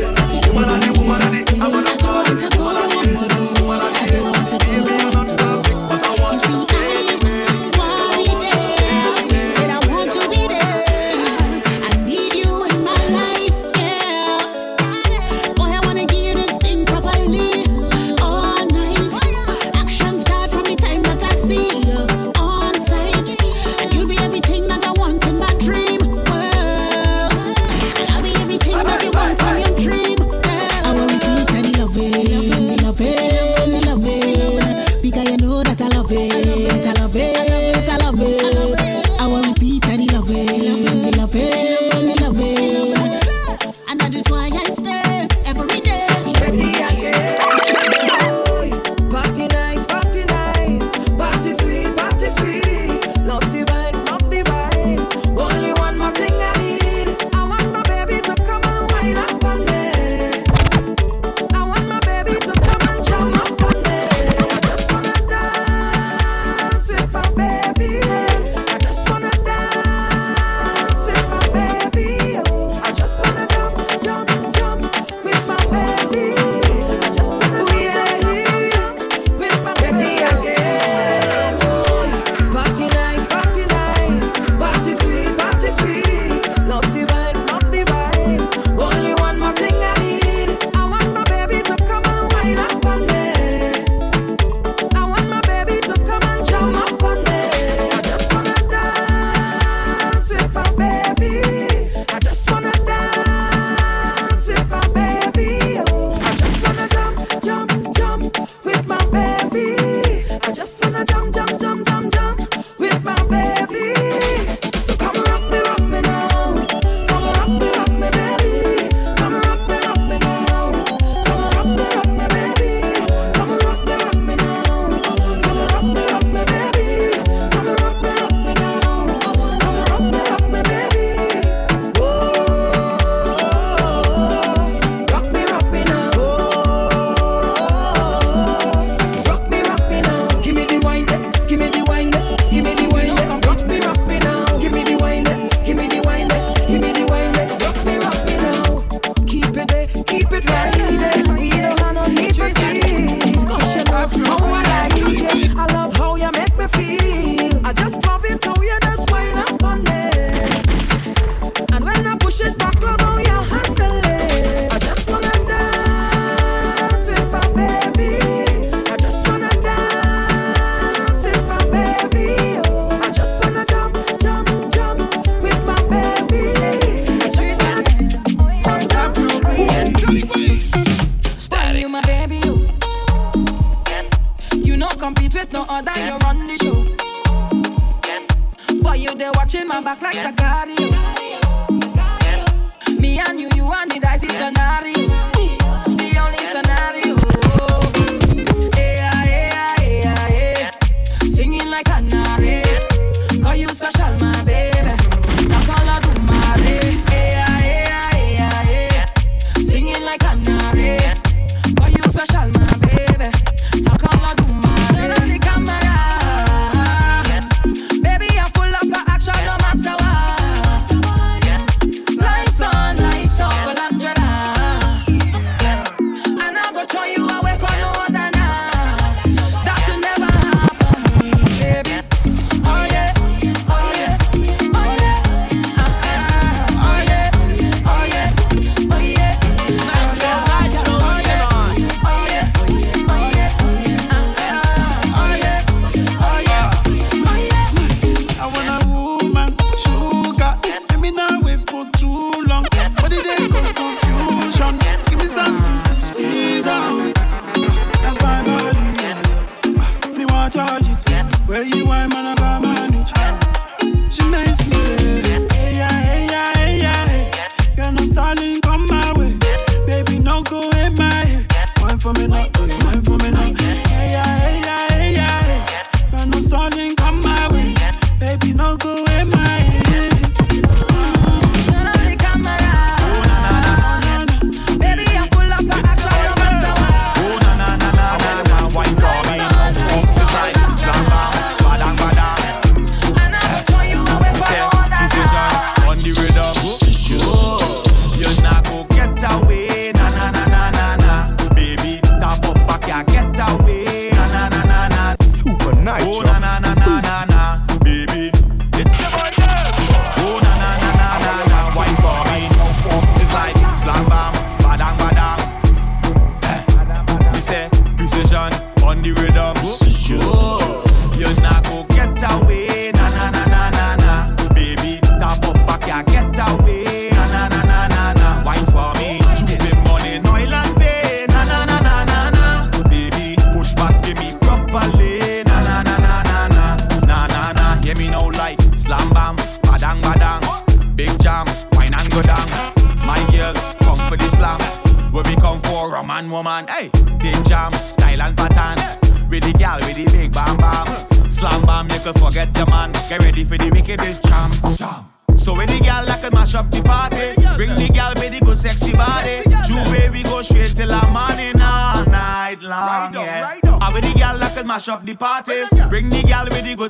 my back like a Me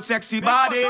sexy body.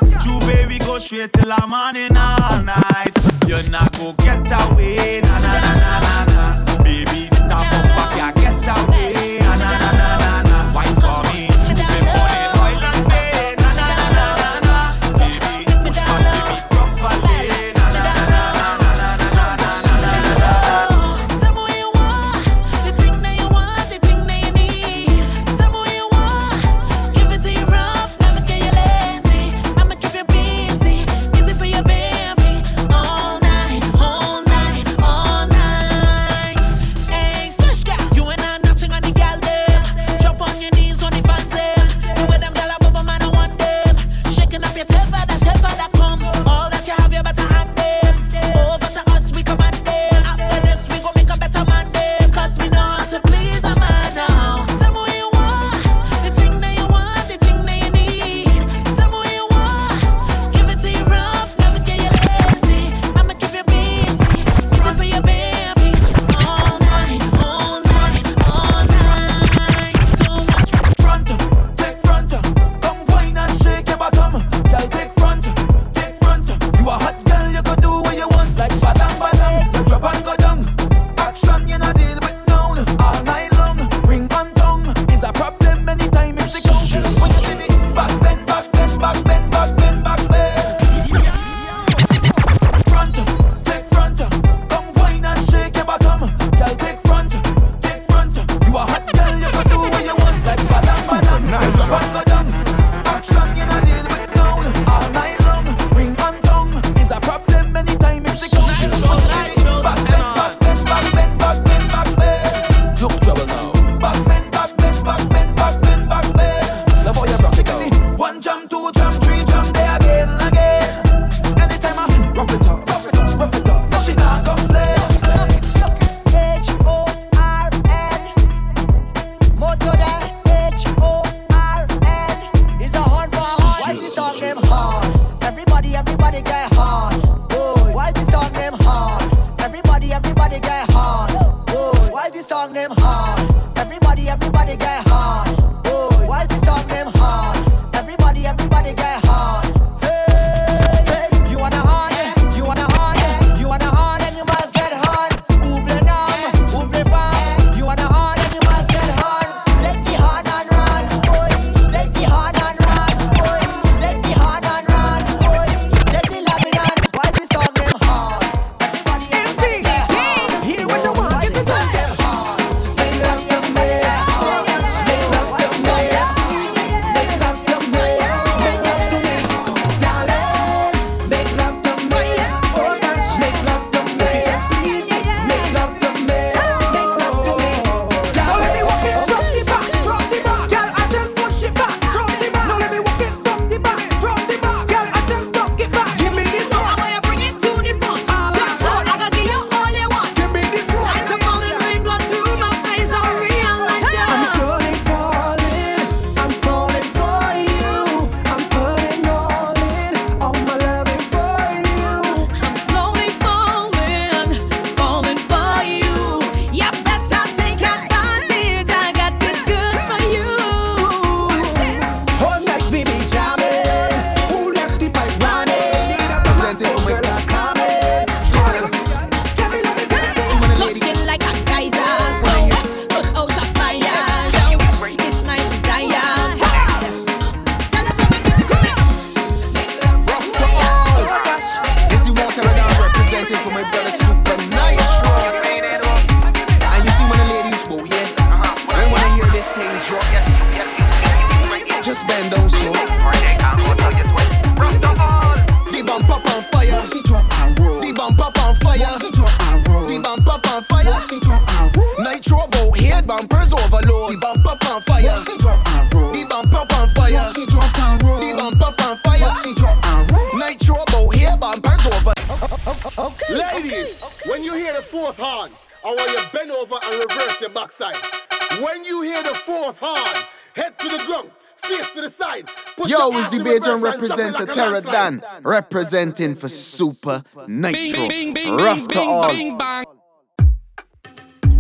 Representing for Supa Nytro. Rough to all.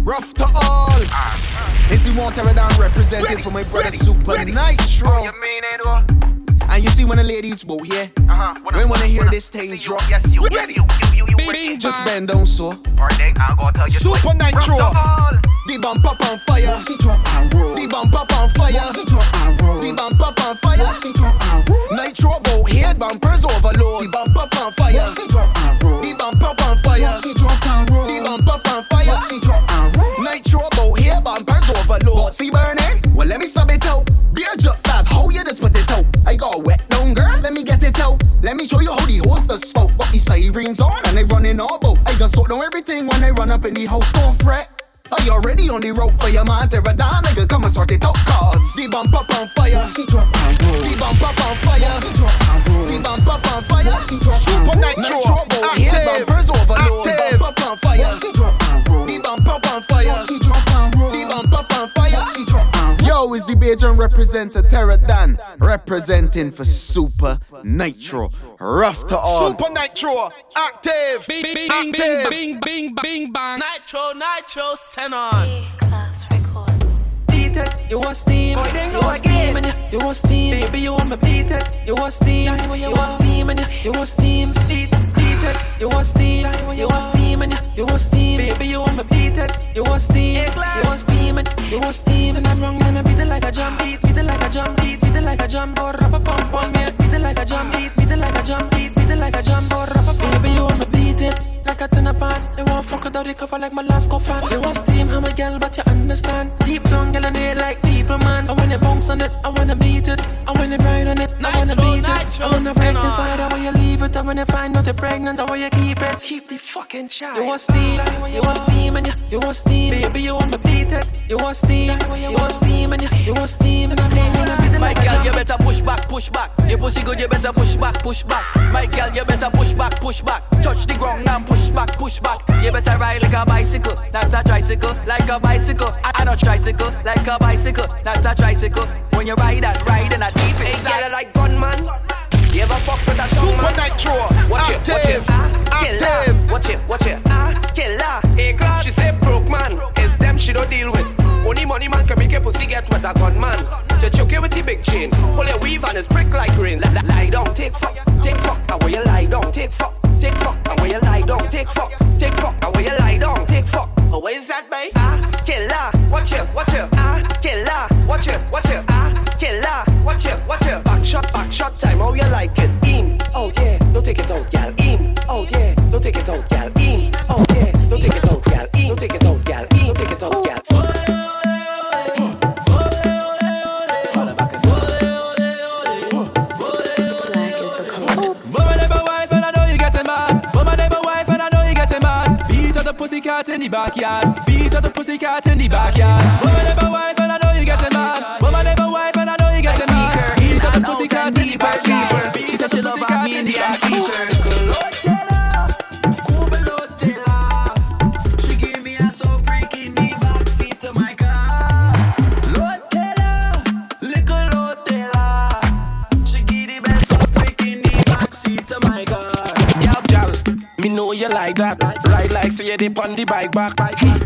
Rough to all. Is he want Terra Dan representing for my brother Supa Nytro. And you see when the ladies go here, uh-huh. when wanna hear this thing drop, yes, you ready, you, you, you, ready. just bend down so. Alright, I'll go tell you Supa Nytro. The bump up on fire. The bump up on fire. The bump up on fire. Nytro bumpers overload. The bump up on fire. The bump up on fire. The bump up on fire. Nytro boat here, bumpers overload. See burning? Well let me stop it out. Beer just as how you just put it out. I got wet down girls, let me get it out. Let me show you how the hostess spoke. But the sirens on and they running all boat. I got sort down everything when they run up in the house. Don't fret. Already on the rope for your man? Tear it down, nigga, come and sort it out, cause the bump up on fire. The bump up on fire. The bump up on fire. Supa Nytro, active. bumpers overload. The bump up on fire. The bump up on fire. The is the Bajan representative Terra Dan representing for Supa Nytro. Rough to all. Supa Nytro, active, bing, bing, active. Bing, bing, bing, bing, bang. Nytro, Nytro, send on. Beat it, you want steam, you want steam, and you, you want steam, baby, you want me beat it, you want steam, you want steam, and you, you want steam, beat, beat it, you want steam, you want steam, and you, want steam, baby, you want me beat it, you want steam, you want steam, and you want steam, and I'm wrong, let me beat it like a jump, beat, beat it like a jump, beat, beat it like a jump, or rap a pump, beat it like a jump, beat, beat it like a jump, beat, beat it like a jump, or rap a baby, you want me beat it like a ten a pan, you want fuck without the cover like my last coffin, you want steam, I'm a girl, but you understand, deep down, girl, and it like people, man, I wanna bounce on it, I wanna beat it, I wanna ride on it, I wanna beat it, I wanna break inside, I wanna leave it, I wanna find out you're pregnant, I wanna keep it, keep the fucking child. You want steam, you want steam, and you, you want steam, baby, you want me beat it, you want steam, you want steam, and you, you want steam, and I'm gonna beat it My girl, you better push back, push back. Your pussy good, you better push back, push back. My girl, you better push back, push back. Touch the ground and push back, push back. You better ride like a bicycle, not a tricycle, like a bicycle. I, I not tricycle, like a bicycle, not a tricycle. When you ride and ride in a deep inside. Hey, girl, like gunman. You ever fuck with a Super man? Nytro, Watch it, watch it, active, ah, kill Watch it, watch it, ah, kill her. Hey, class. She say broke man, it's them she don't deal with. Only money man can make a pussy get what a gunman. To choke you with the big chain. Pull your weave and it's prick like rain. Lie, lie down, take fuck, take fuck. And where you lie down, take fuck, take fuck. And where you lie down, take fuck, take fuck. And where you lie down, take fuck. Oh, where is that, babe? Ah, killer, watch it, watch it. Ah, killer, watch it, watch it. Ah, killer, watch it, watch it. Back shot, back shot time. How you like it? In, oh yeah, don't take it out, gal. In, oh yeah, don't take it out, gal. In, oh yeah, don't take it out, gal. In, don't take it out, gal. In, don't take it out, gal. Mama never wife and I know you getting mad. Mama never wife and I know you getting mad. Beat of the pussycat in the backyard. Beat of the pussycat in the backyard. Mama never wife and I know you getting mad. Mama never wife and I know you getting mad. Beat of the pussycat in the backyard. Beat of the pussycat in the backyard. She gave me a so freaky knee backseat to my car. Lord Taylor, little Lord Taylor. She give the best so freaky knee backseat to my car. Yup, gal, me know you like that. Ride like say you dip on the bike back. Hey,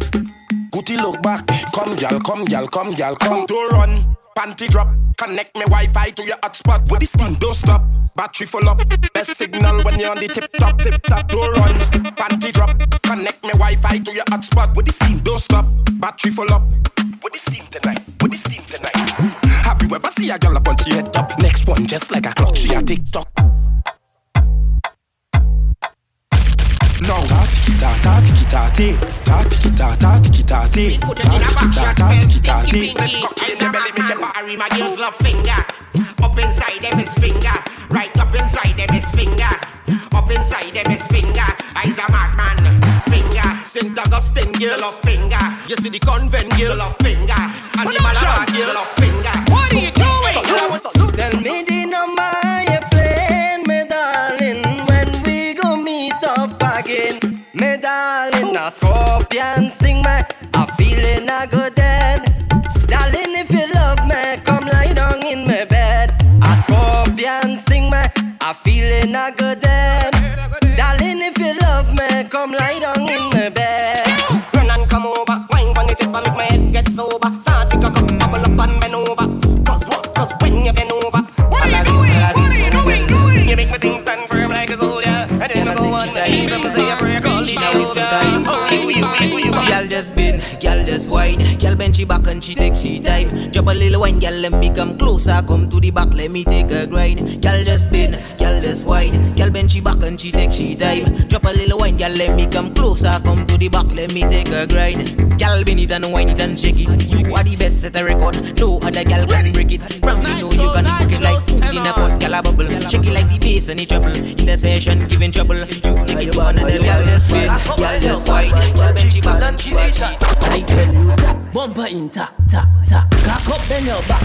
Goody look back. Come, gal, come, gal, come, gal, come. To run, panty drop. Connect me Wi-Fi to your hotspot. With the steam, don't stop. Battery full up. Best signal when you're on the tip top, tip top. To run, panty drop. Connect me Wi-Fi to your hotspot. With the steam, don't stop. Battery full up. With the steam tonight. With the steam tonight. Have you I see a girl up on she head up? Next one, just like a clock, she a TikTok. No, ta tiki ta ta tiki ta te, ta tiki ta ta tiki ta te, Put it in a back shot, spell tiki ta stinky te. pinky. In a back shot, battery, my girls love finger. Up inside them is finger. Right up inside them is finger. Up inside them is finger. I's a madman. Finger. St. Augustine girl love finger. You see the convent girl love finger. And the Malabar girl love finger. What are you doing? Tell me the number darling. A scorpion sing me, a feeling a good then. Darling, if you love me, come lie down in my bed. A scorpion sing me, a feeling a good then. Darling, if you love me, come lie down in my bed. Run and come over. Wine on the tip and make my head get sober. Start to cock up, bubble up and bend over. Cause what? Cause when you bend over. What are you doing? What are you doing? doing? You make me things stand firm like a soldier. And then I go on the knees and say a prayer the. Girl just been, girl just wine. Girl bend she back and she take she time. Drop a little wine, girl let me come closer. Come to the back, let me take a grind. Girl just been, girl just wine. Girl bend she back and she take she time. Drop a little wine, girl let me come closer. Come to the back, let me take a grind. Girl bend it and wine it and shake it. You are the best set a record. No other girl can break it. From me know you can break it like soup in a pot. Girl a bubble, shake it like the bass and the treble. In the session, giving trouble. You take it to another level. Girl just bumper in tap tap tap. Cock up bend your back,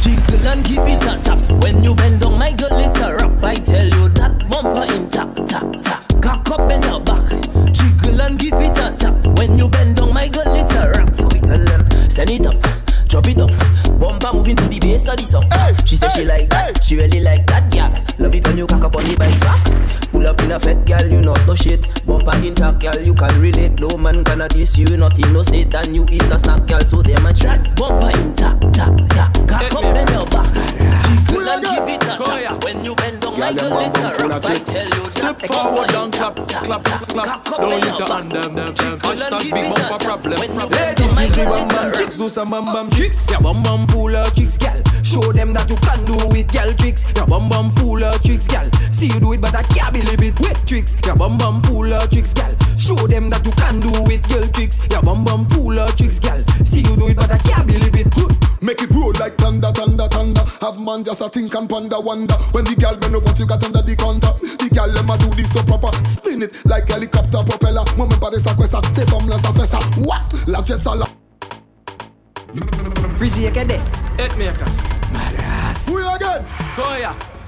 jiggle and give it a tap. When you bend down, my girl it's a rap. I tell you that bumper in tap tap tap. Cock up bend your back, jiggle and give it a tap. When you bend down, my girl it's a rap. So we tell them, send it up, drop it down. Bumper moving to the bass of the song. she say she like that, she really like that, girl. Love it when you cock up on the bike back. Pull up in a fat girl, you not no shit. Bumper intact, girl, you can relate. No man gonna diss you, not in no state, and you is a snack, girl, so them a chat. Bumper intact, tap, tap, cock up in your back. Full and give it a oh, tap. When you bend down, my girl, it's a rap. I tell you Step that. forward, down, clap, clap, clap. clap. Don't use your hand, them, them, them. Hashtag big bumper problem. Ladies, use the bam bam chicks, do some bam bam chicks. Yeah, bam bam full of chicks, gal. Show them that you can do it, gal tricks. Yeah, bum bum full of tricks, gal. See you do it, but I can't believe it. With tricks, yeah, bum bum full of tricks, gal. Show them that you can do it, gal tricks. Yeah, bum bum full of tricks, gal. See you do it, but I can't believe it. Good. Make it roll like thunder, thunder, thunder. Have man just a think and ponder, wonder. When the girl bend what you got under the counter. The girl let me do this so proper. Spin it like helicopter propeller. Moment para esa cosa, se fam la sa fesa. What? La chesa la. Frizzy again. Hit maker. Who you again? Koya.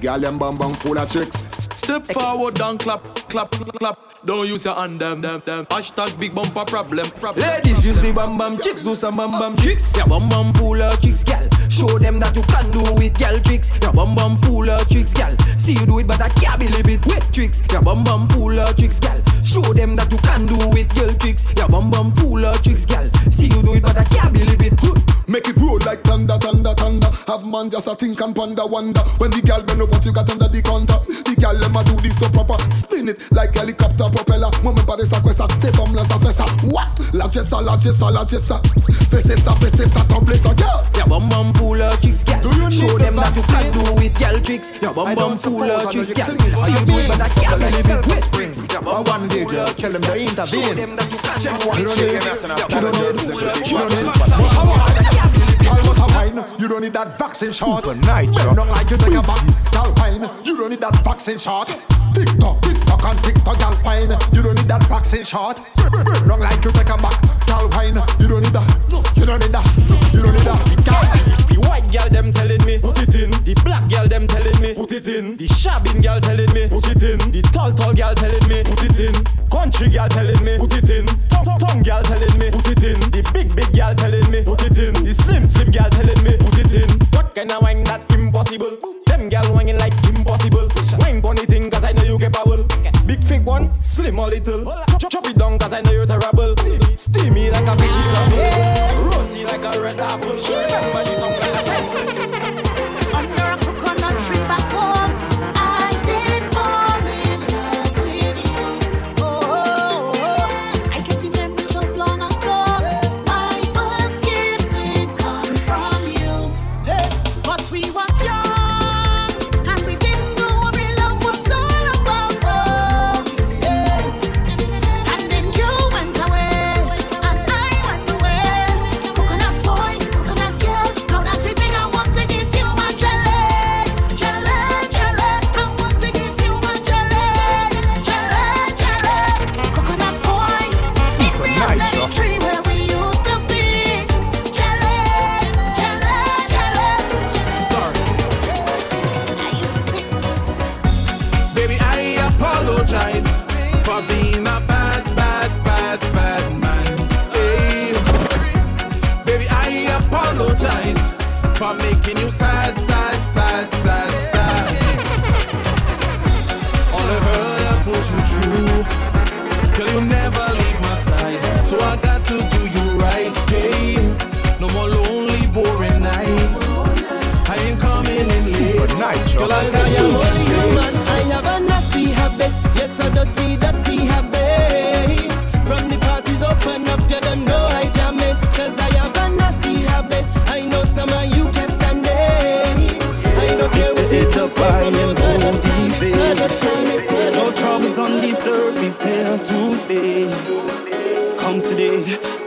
Girl them bam bam full of tricks. Step forward, down, clap, clap, clap. Don't use your hand, them, them, them. Hashtag big bumper problem. problem. Ladies, use the bam bam chicks, do some bam bam tricks. Yeah, bam bam full of tricks, gal. Show them that you can do it, gal tricks. Yeah, bam bam full of tricks, gal. See you do it, but I can't believe it. With tricks, yeah, bam bam full of tricks, gal. Show them that you can do it, gal tricks. Yeah, bam bam full of tricks, gal. See you do it, but I can't believe man just a think and ponder wonder. When the girl bend up what you got under the counter. The girl let me do this so proper. Spin it like helicopter propeller. Moment para esa cosa, se femme la sa fessa. What? La jessa, la jessa, la jessa. Fesse sa, fesse sa, tombe sa girl. Your bum bum full of tricks, girl. Do you Show them the that you can do with girl tricks. Your bum bum full of tricks, girl. See you do it, but I can't Like believe it. With springs. One bum bum full of tell them tricks, girl. Show them that you can Check do chick girl and tricks. that's enough. bum You don't need- of you don't need- wine? You don't need that vaccine shot. Super Bend down like you take a back. Girl, wine. You don't need that vaccine shot. Tick tock, tick tock, and tick tock, girl, wine. You don't need that vaccine shot. Down like you take a back. Girl, wine. You don't need that. You don't need that. You don't need that. The white girl them telling me put it in. The black girl them telling me put it in. The shabbing girl telling me put it in. The tall tall girl telling me put it in. Country girl telling me put it in. Tongue tongue girl telling me put it in. The big big girl telling me put it in. The slim slim girl telling me put it in. What kind of wine that impossible? Them girl whining like impossible. Wine bunny thing cause I know you capable. Big fake one, slim or little. Chop, chop it down cause I know you're terrible. Steamy like a vegetable. Rosy like a red apple. Remember the you. It, it. No troubles on the surface here to stay. Come today,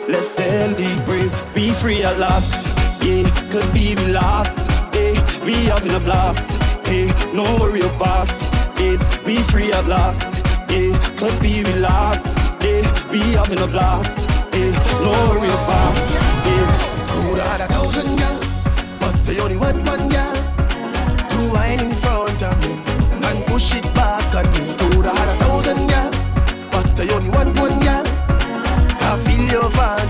let's the break. Be free at last. Yeah, could be we last. Hey, we having a blast. Hey, no worry of us. Yes, be free at last. Yeah, could be we last. Hey, we having a blast. Hey, no worry of us. Yes. Coulda had a thousand but I only want one to wine in front of me and push it back at me. Coulda had a thousand gal, but I only want one gal. I feel your fantasy,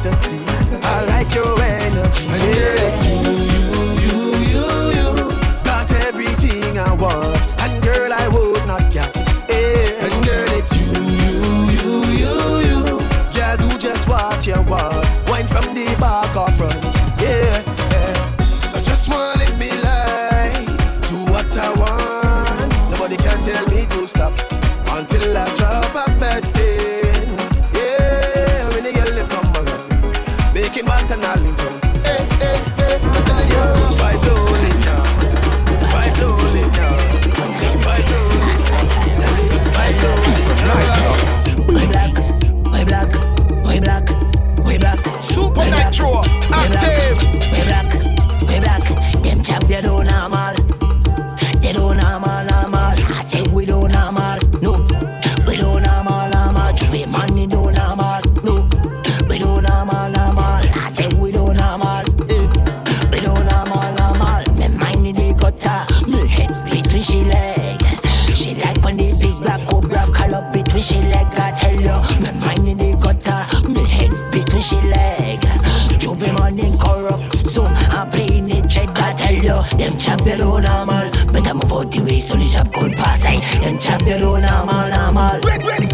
Them chop you down normal, normal. Ready, ready.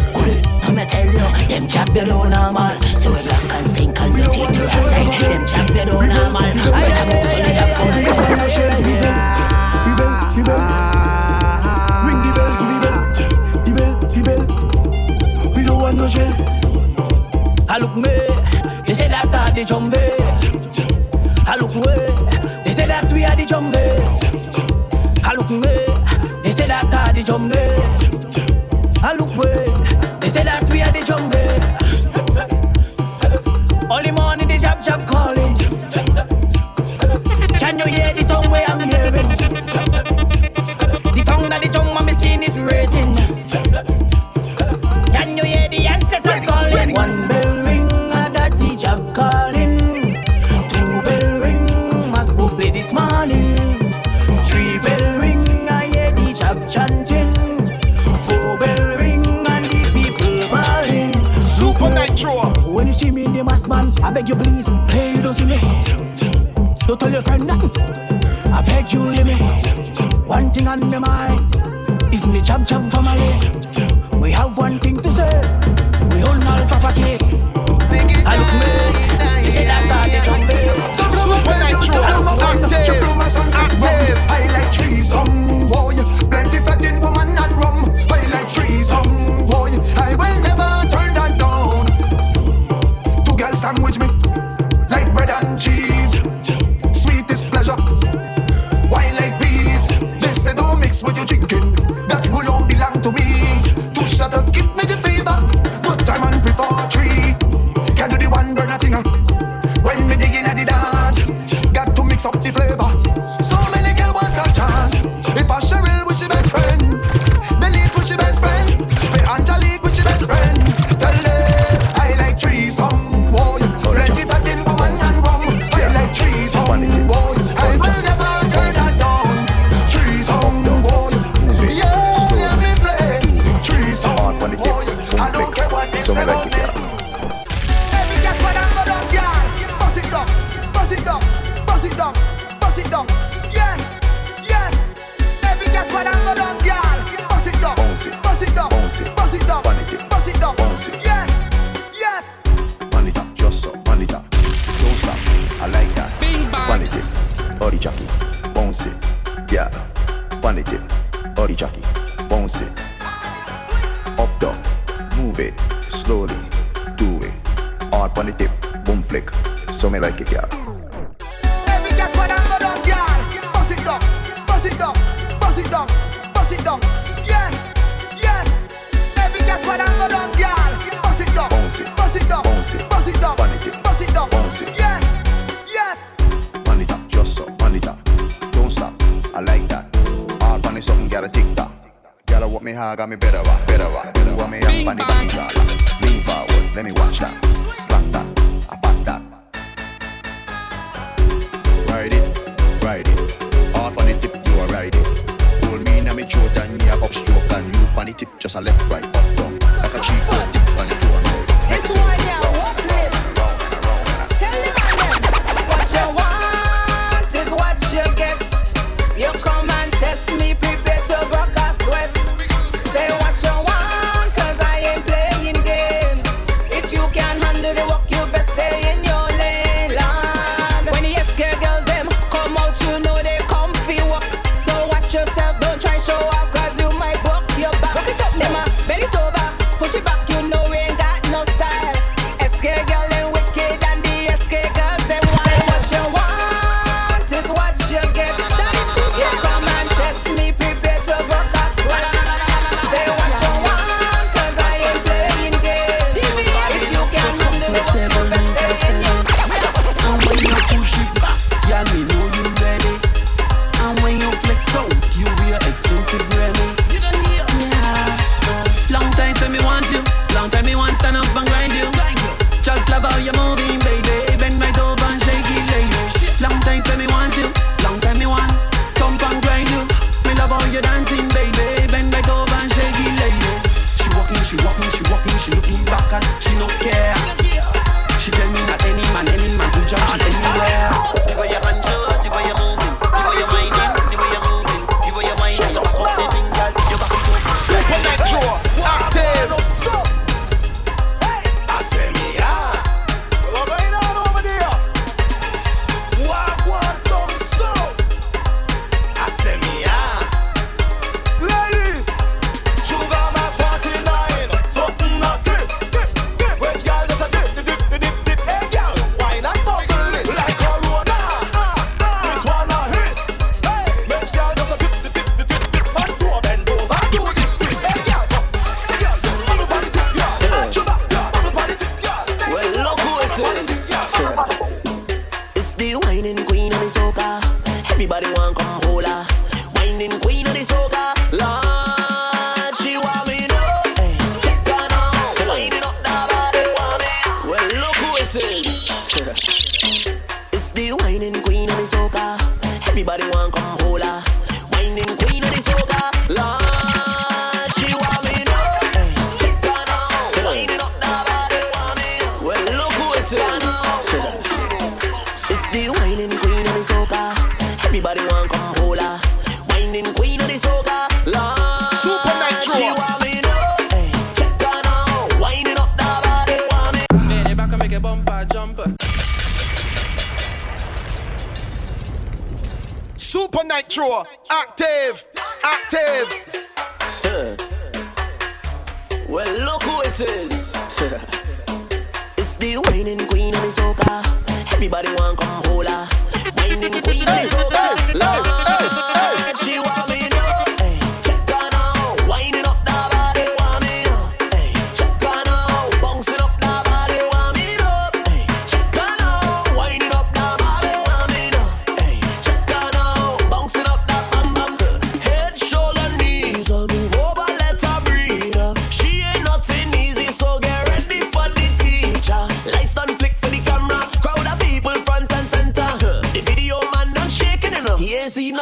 I'ma tell you, them chop you down normal. So we black and stink and dirty to our side. Them chop you down normal. I can move on the job. Revenge, revenge. Ring the bell, the bell, the bell, the bell. We don't want no shell. I look me, they say that I did jump me. jamais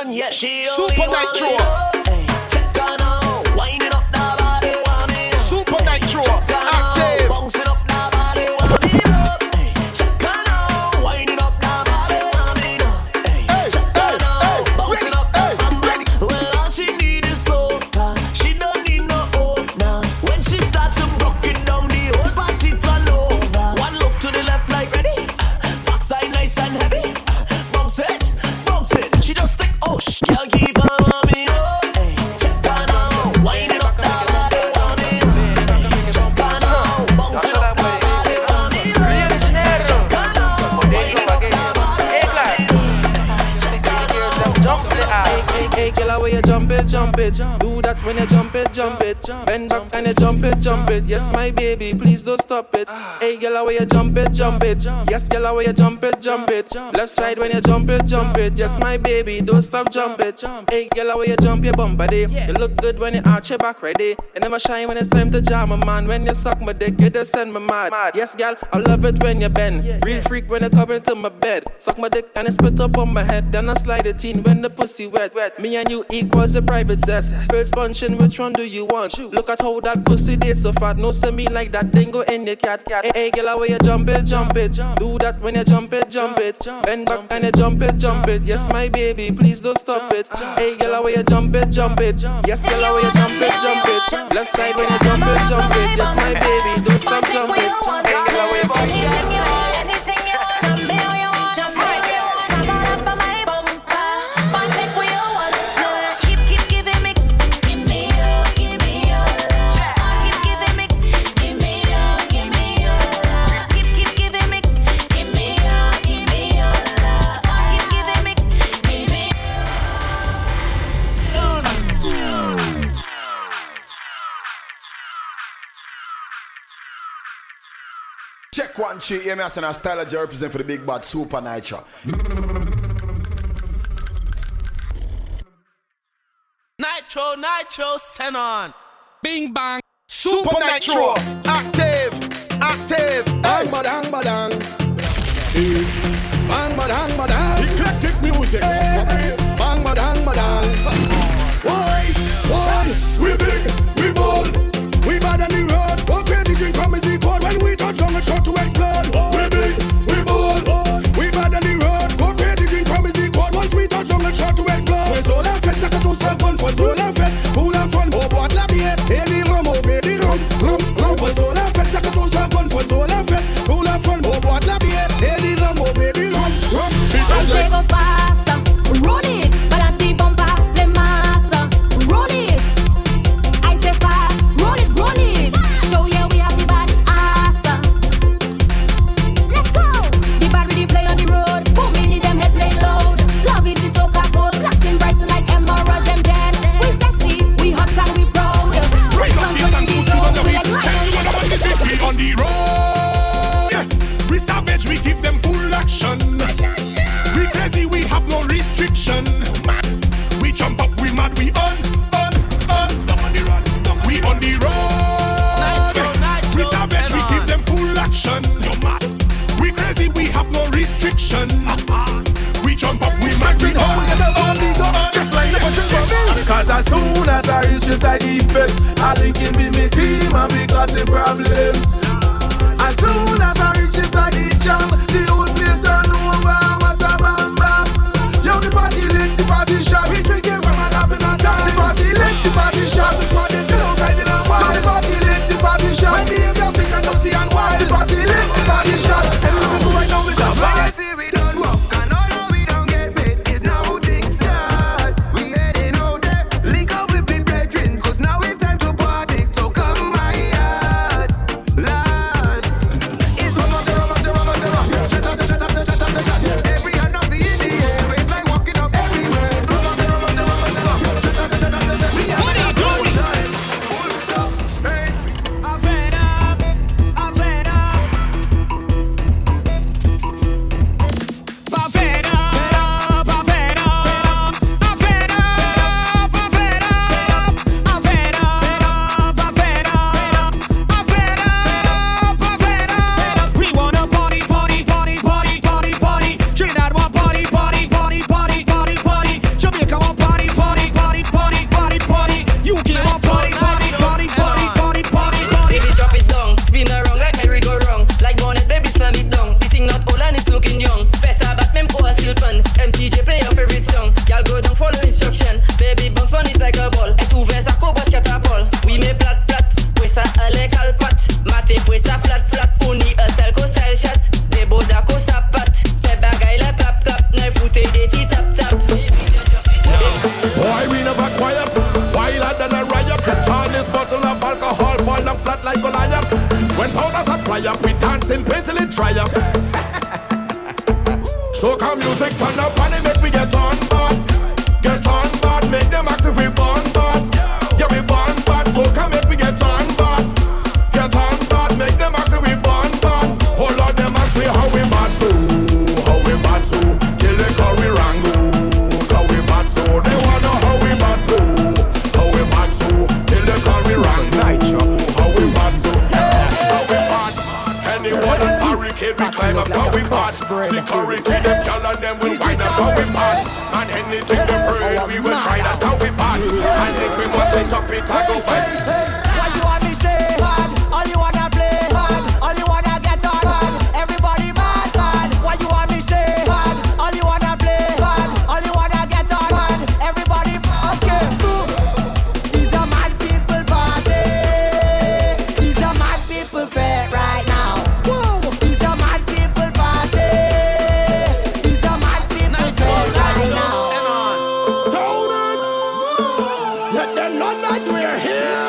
none yet. She Supa Nytro. When you jump it. Bend back and you jump it, jump it. Yes, my baby, please don't stop it. Hey, girl, where you jump it, jump it. Yes, girl, where you jump it, jump it. Left side when you jump it, jump it. Yes, my baby, don't stop, jump it. Hey, girl, where you jump your bumper day. You look good when you arch your back ready. You never shine when it's time to jam a man. When you suck my dick, you just send me mad. Yes, girl, I love it when you bend. Real freak when you come into my bed. Suck my dick and it spit up on my head. Then I slide it in when the pussy wet. Me and you equals a private zest. First punching, which one do you want? Look at how that pussy they so fat. No see me like that, then go in the cat. Hey, hey, girl, where you jump it, jump it. Do that when you jump it, jump it. Bend back and you jump it, jump it. Yes, my baby, please don't stop it. Hey, girl, where you jump it, jump it. Yes, girl, where you jump it, jump it. Left side when you jump it, jump it. Yes, my baby, don't stop, jump it. Hey, girl, where you jump it. Check one, two, hear me as a style I represent for the big bad Supa Nytro. Nytro, Nytro, send on. Bing bang. Supa Nytro, active, active. Bang badang badang. Bang badang badang. Eclectic music. Bang badang badang. Why? Why? We big, salpon. Fue sola fête, pour la fun. Au bois la action. We crazy, we have no restriction. We jump up, we mad, we on, on, on. We on the road. We savage, we give them full action. We crazy, we have no restriction. We jump up, we mad, we on, on, Cause as soon as I reach the side effect, I link in with me team and we causing problems. As soon as I reach side the jam, the Party lit, the party shot. We drinking fun. MTJ play your favorite song. Y'all go down, follow instruction. Baby bounce on it like a ball. Et ouvre We cobot catapole. Oui, mais plat, plat. Pwè sa ale My Mate pwè sa flat, flat. Pony a style ko style shot. Des boda ko sapat. Fè bagay la tap, tap. Nan foute de ti tap, tap. Boy, we never quiet. Wilder than a riot. The this bottle of alcohol fall down flat like Goliath. When powder's at fire, we dancing, painting it dry up. So come music turn up on Why you want me say bad? All you wanna play bad? All you wanna get on bad? Everybody bad. Why you want me say bad? All you wanna play bad? All you wanna get on bad? Everybody okay. Mad people party. Mad people fair right now. Whoa. Mad people party. Mad people fair right now. So we're here!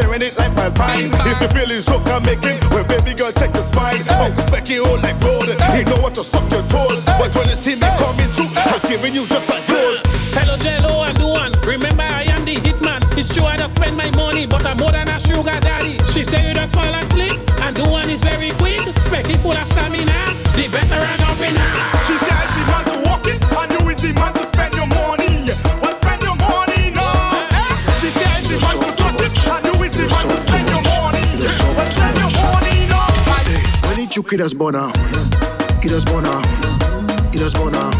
Tearing it like my pine. If you feel his hook, I make it. Well, baby girl, check the spine. Uncle Specky all like rollin'. He know what to suck your toes. But when it's see me coming through. I'm giving you just like yours. Hello, Jello, I'm the one. Remember, I am the hitman. It's true, I don't spend my money, but I'm more than a sugar daddy. She say you just fall asleep, and the one is very quick. Specky full of stamina. The veteran up in her. Çünkü biraz bona, biraz bona, biraz bona.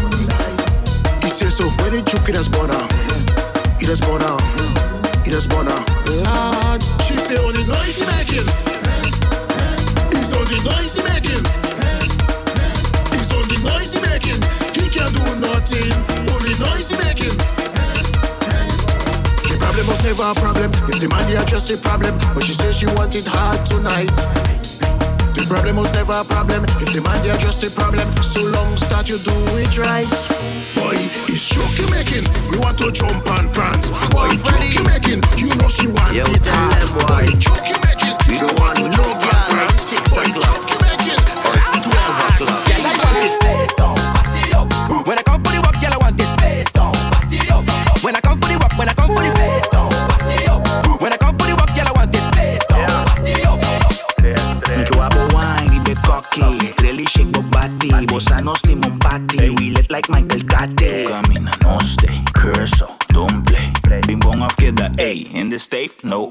Y si eso fuera, çünkü biraz bona, biraz bona, biraz bona. She say on the noise making, it's on the noise making, it's on the noise making. He can do nothing, only noise making. The problem was never a problem. If the money are just a problem, but she says she want it hard tonight. Problem was never a problem. If the man there just a problem, so long that you do it right. Boy, it's joke you making. We want to jump and prance. Boy, joke you making. You know she wants Yo, it hard. Boy, joke you making. We don't want no jump and prance. Boy, joke you making. Twelve o'clock. Yeah, like on his. with no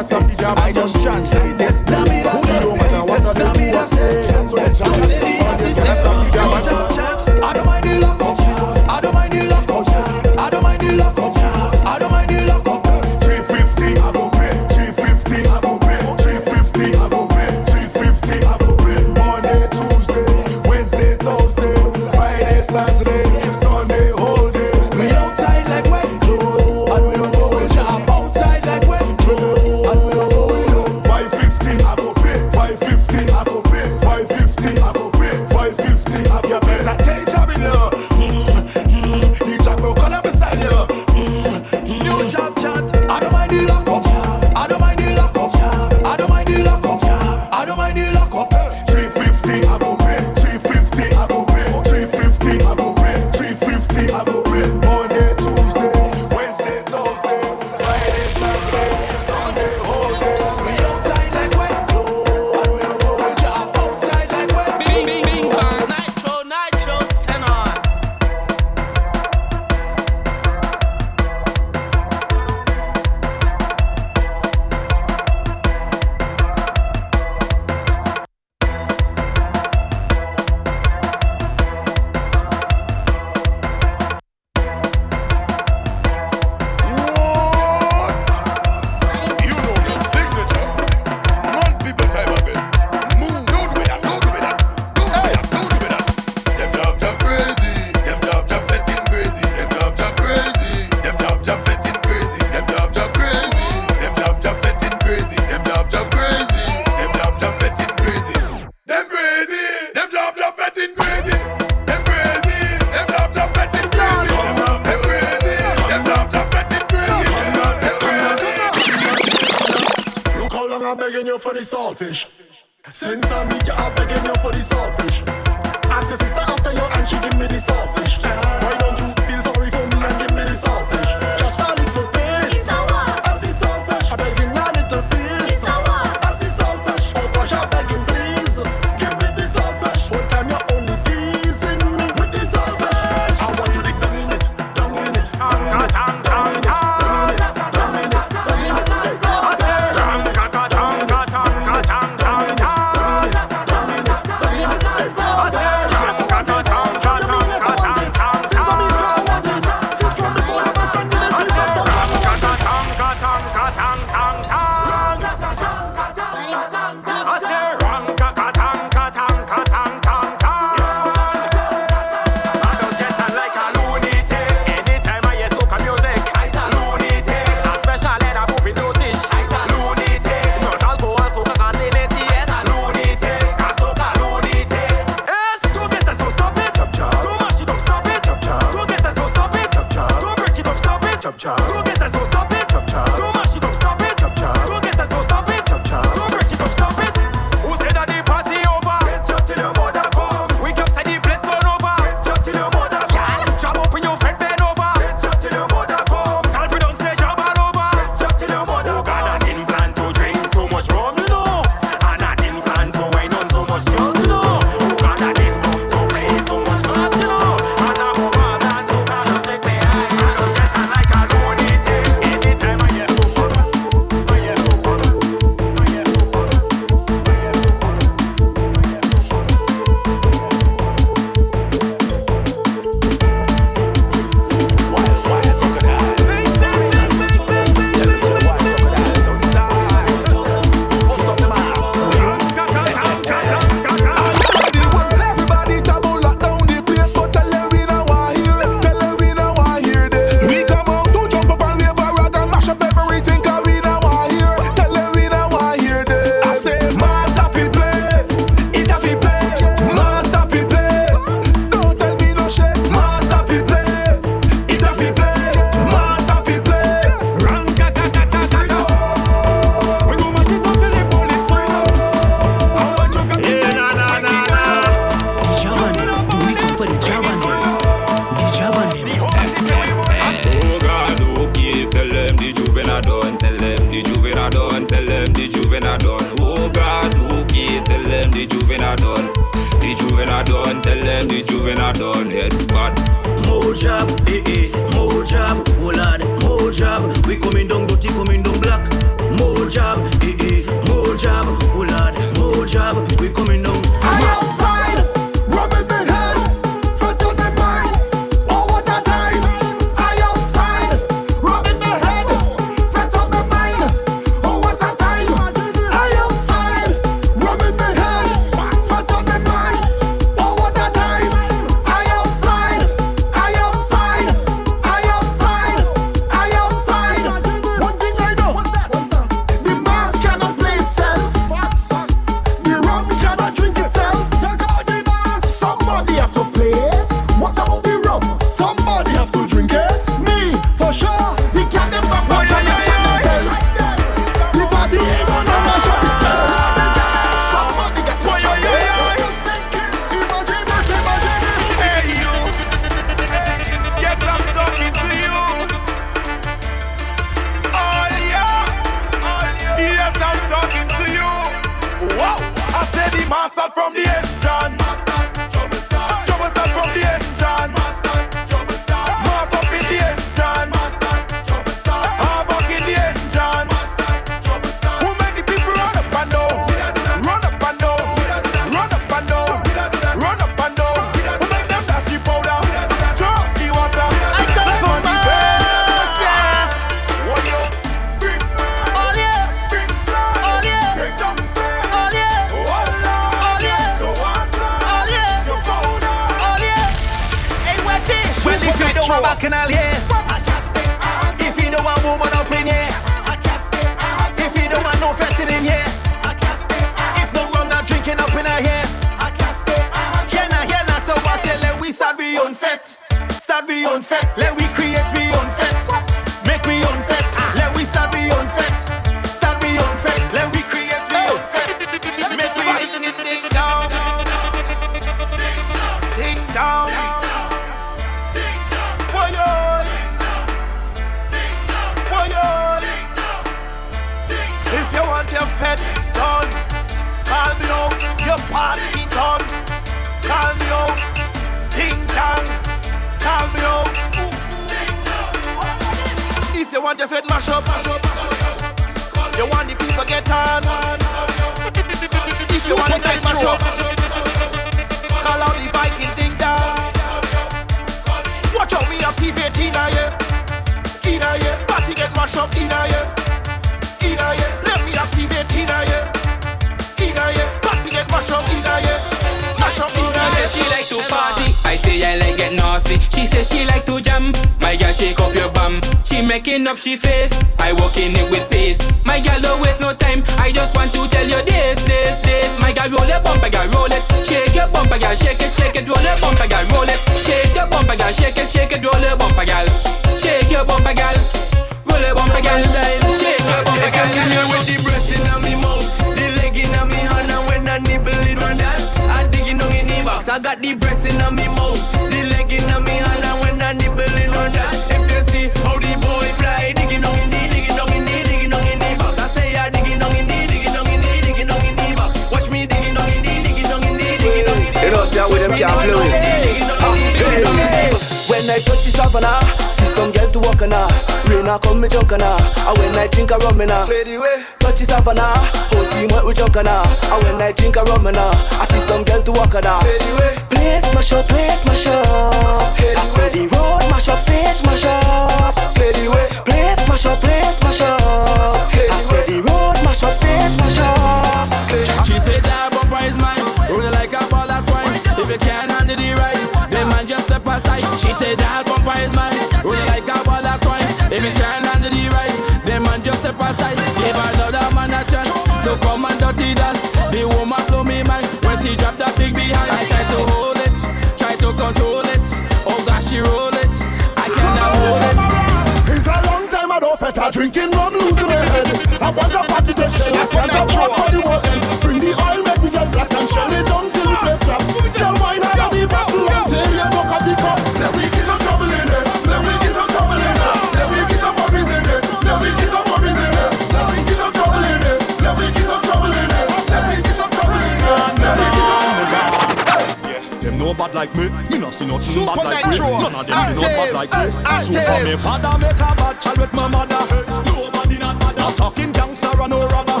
like me. Me not see nothing Super bad like me. None of them be not bad like me. So me father make a bad child with my mother. Nobody not bother. I'm talking gangster and no robber.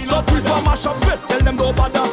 Stop with a mash up fit. Tell them no bother.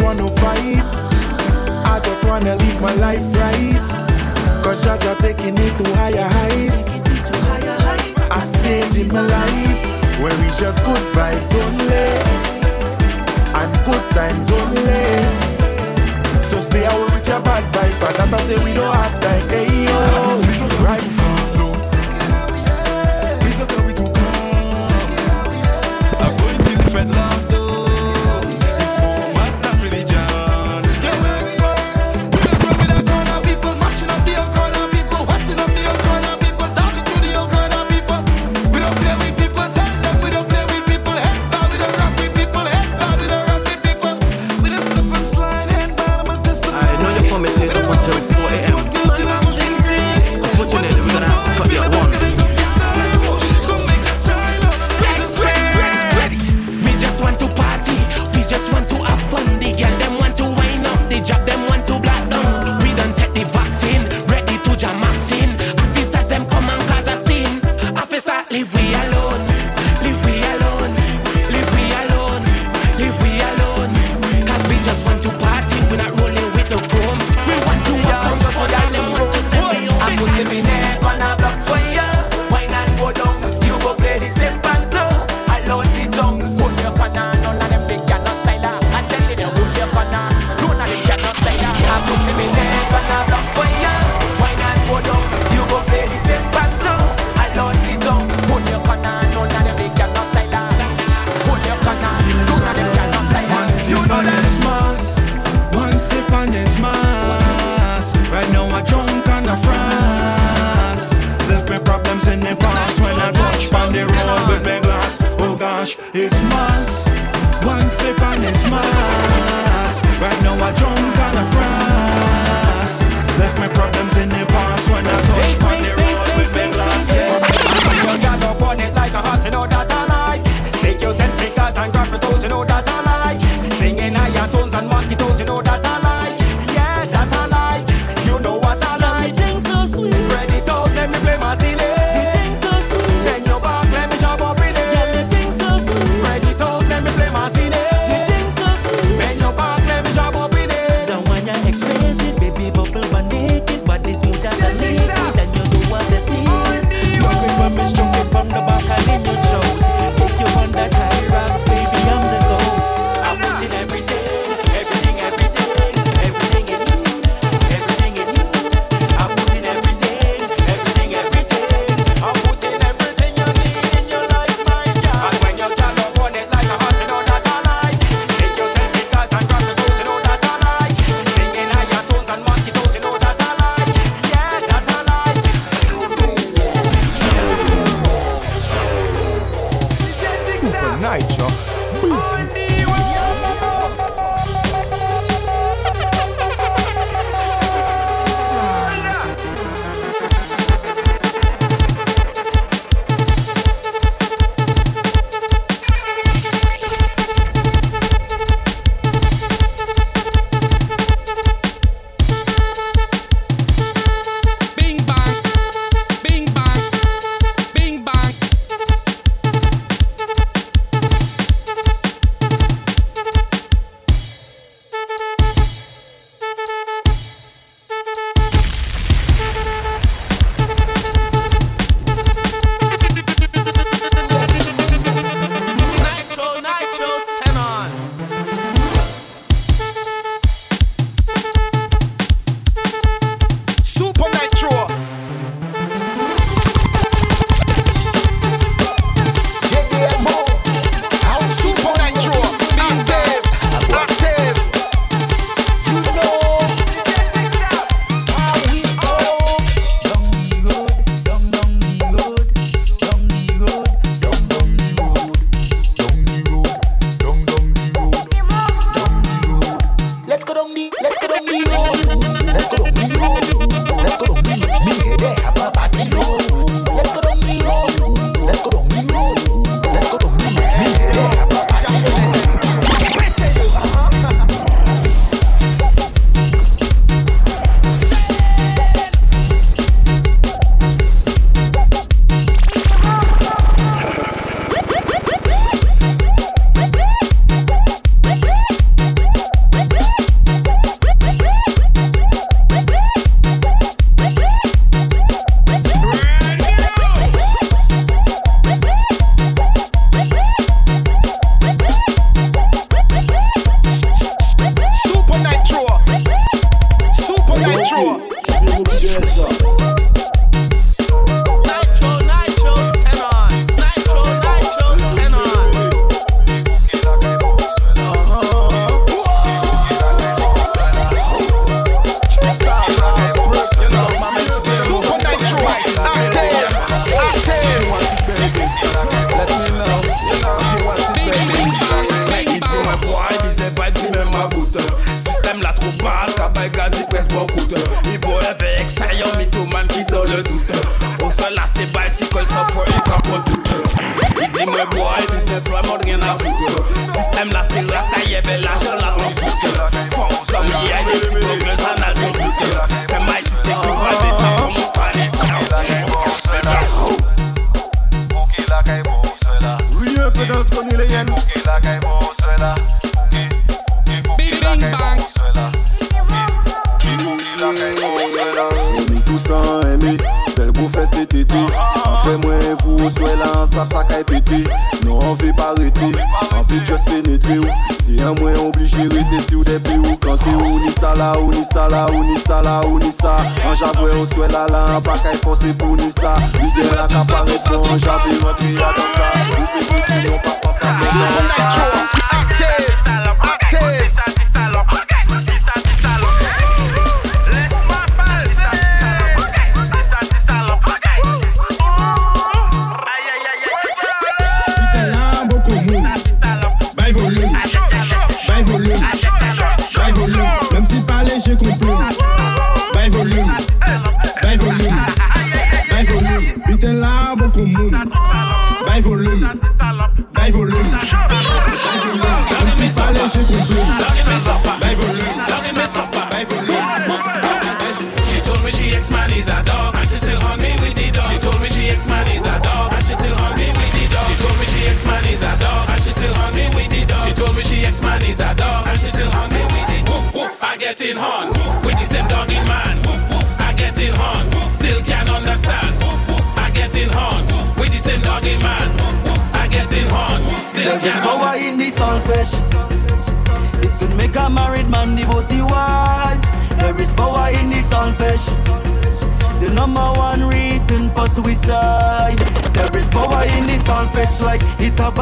wanna fight. I just wanna live my life right. Cause Jaja taking it to higher heights. I stage in my life where it's just good vibes only. And good times only. So stay away with your bad vibes, And that I say we don't have time. Hey, yo.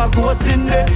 It have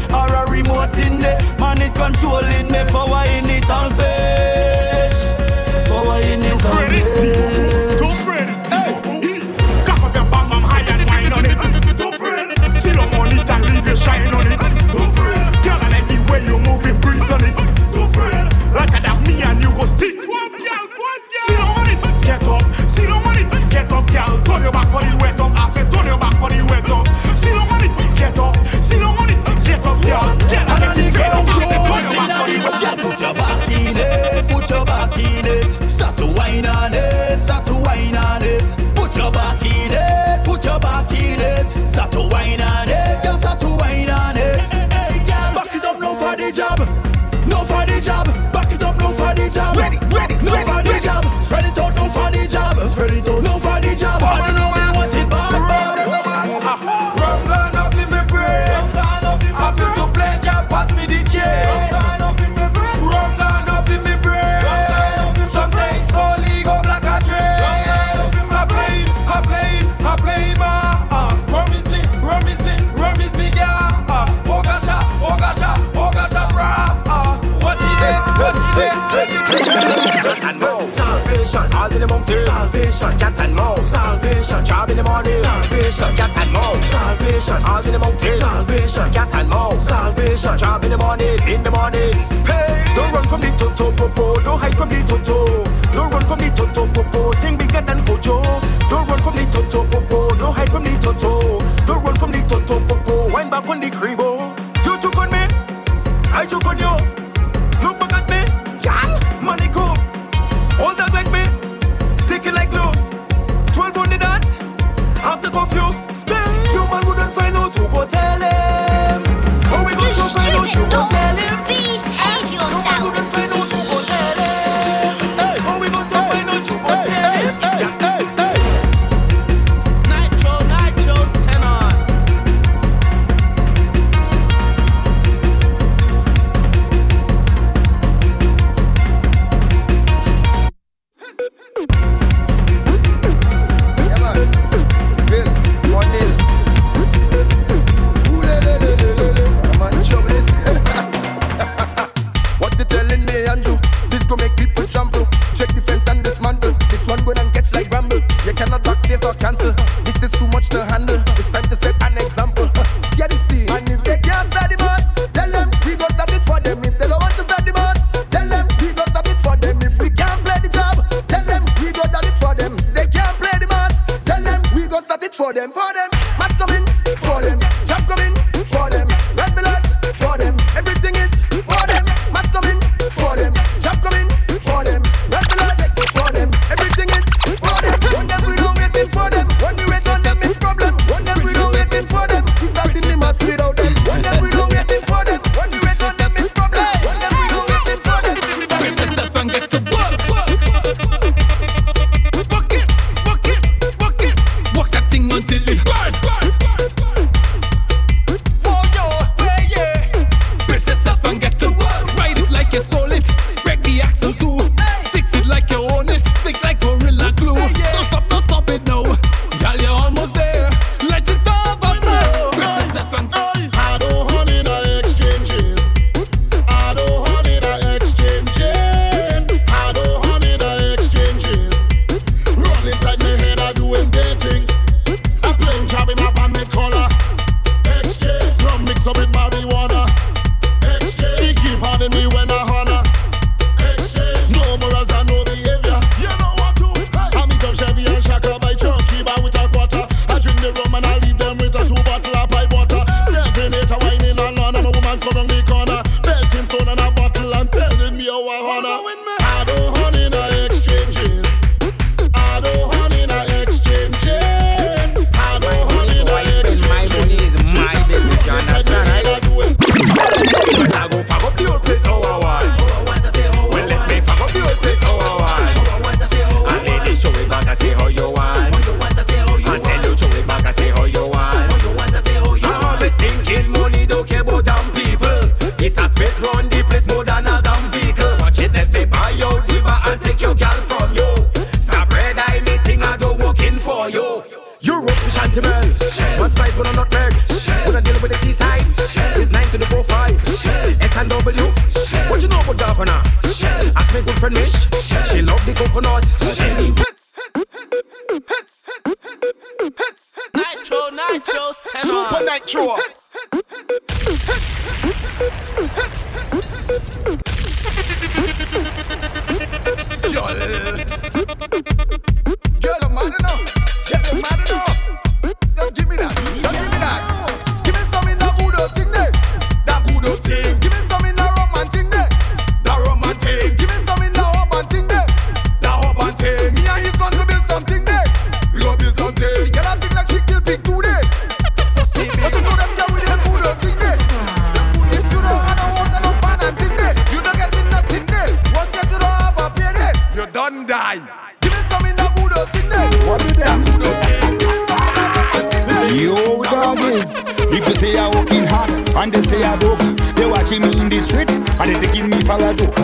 and they say I broke. They watching me in the street and they taking me for a joke.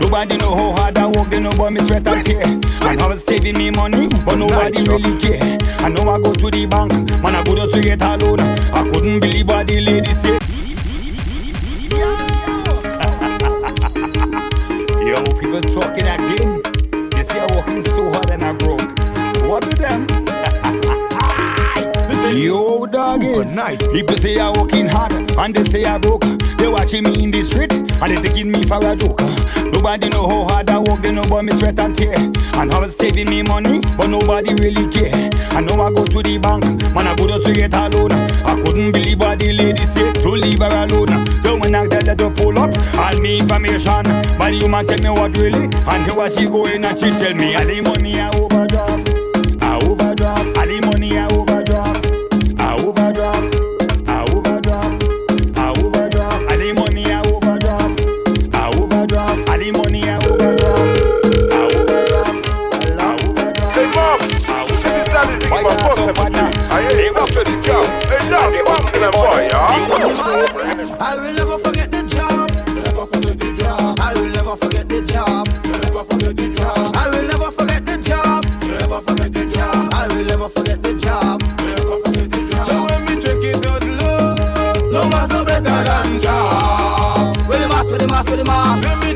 Nobody know how hard I work, they know about me sweat and tear. And I was saving me money, but nobody really care. I know I go to the bank, man, I go just to get a loan. I couldn't believe what the lady said. Yo, people talking again. They say I'm working so hard and I broke. What do them? Yo, good night. People say I'm working hard and they say I broke. They watching me in the street and they taking me for a joke. Nobody know how hard I work, they know about me sweat and tear. And I was saving me money, but nobody really care. I know I go to the bank, man, I couldn't see a loan. I couldn't believe what the lady said to leave her alone. So when I tell her to pull up, all me information. But you might tell me what really, and here she go in and she tell me all the money I overdraft. to the. Hey, boy, yeah. I will never forget the job. Never forget the job. I will never forget the job. Never forget the job. I will never forget the job. Never forget the job. I will never forget the job. Never forget the job. So when me drink it out low, no master better than job. With the mass, with the mass, with the mass.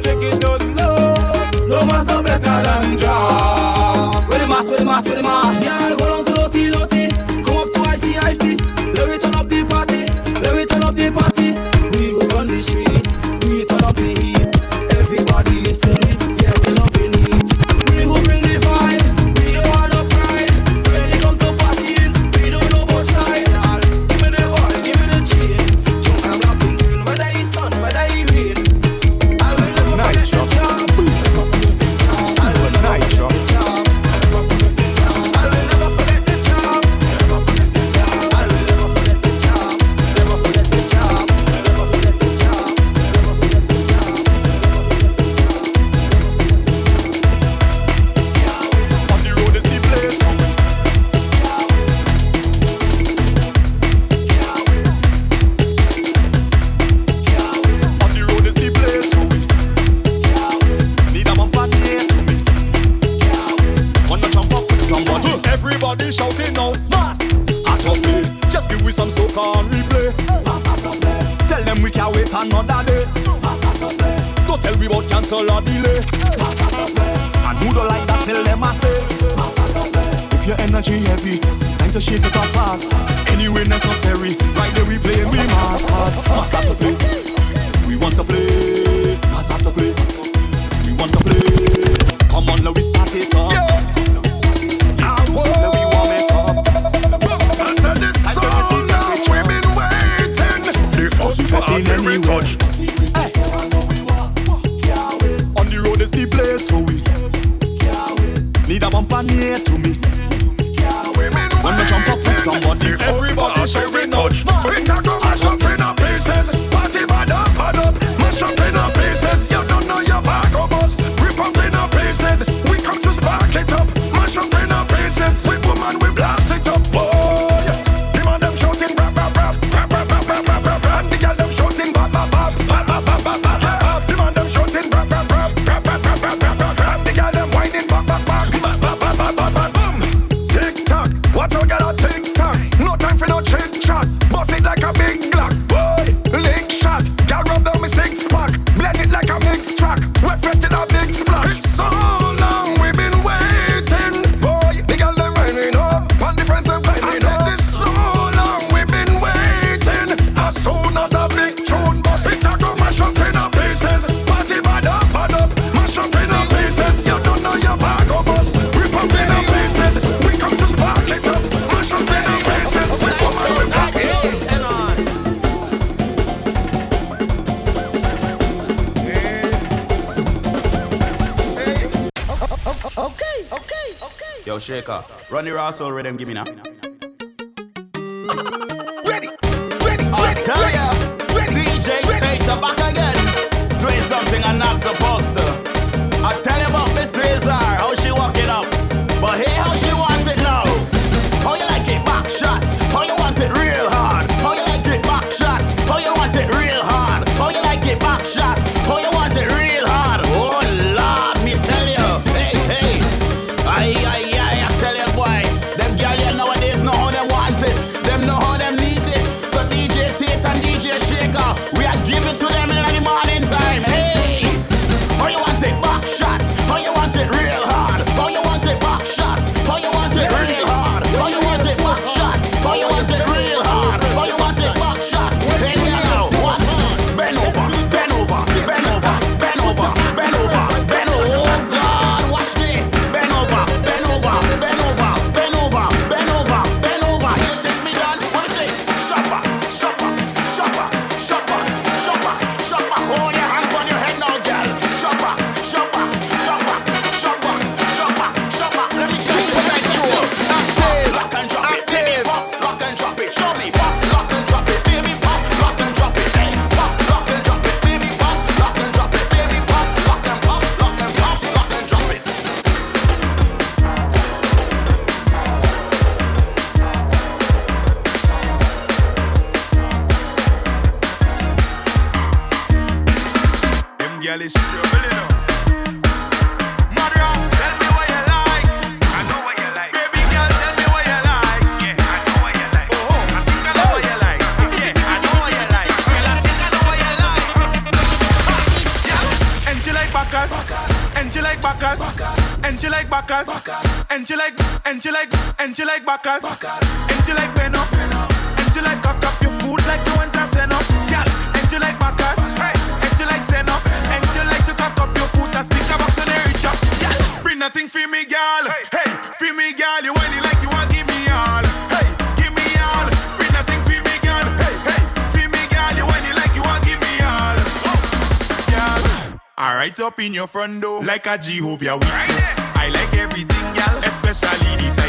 them give me now. me, girl. Hey, feel me, girl. You whining like you want give me all. Hey, give me all. Bring nothing, feel me, girl. Hey, hey, feel me, girl. You whining like you want give me all. Oh, girl. All right, up in your front door, like a Jehovah Witness. Right I like everything, girl, especially the time.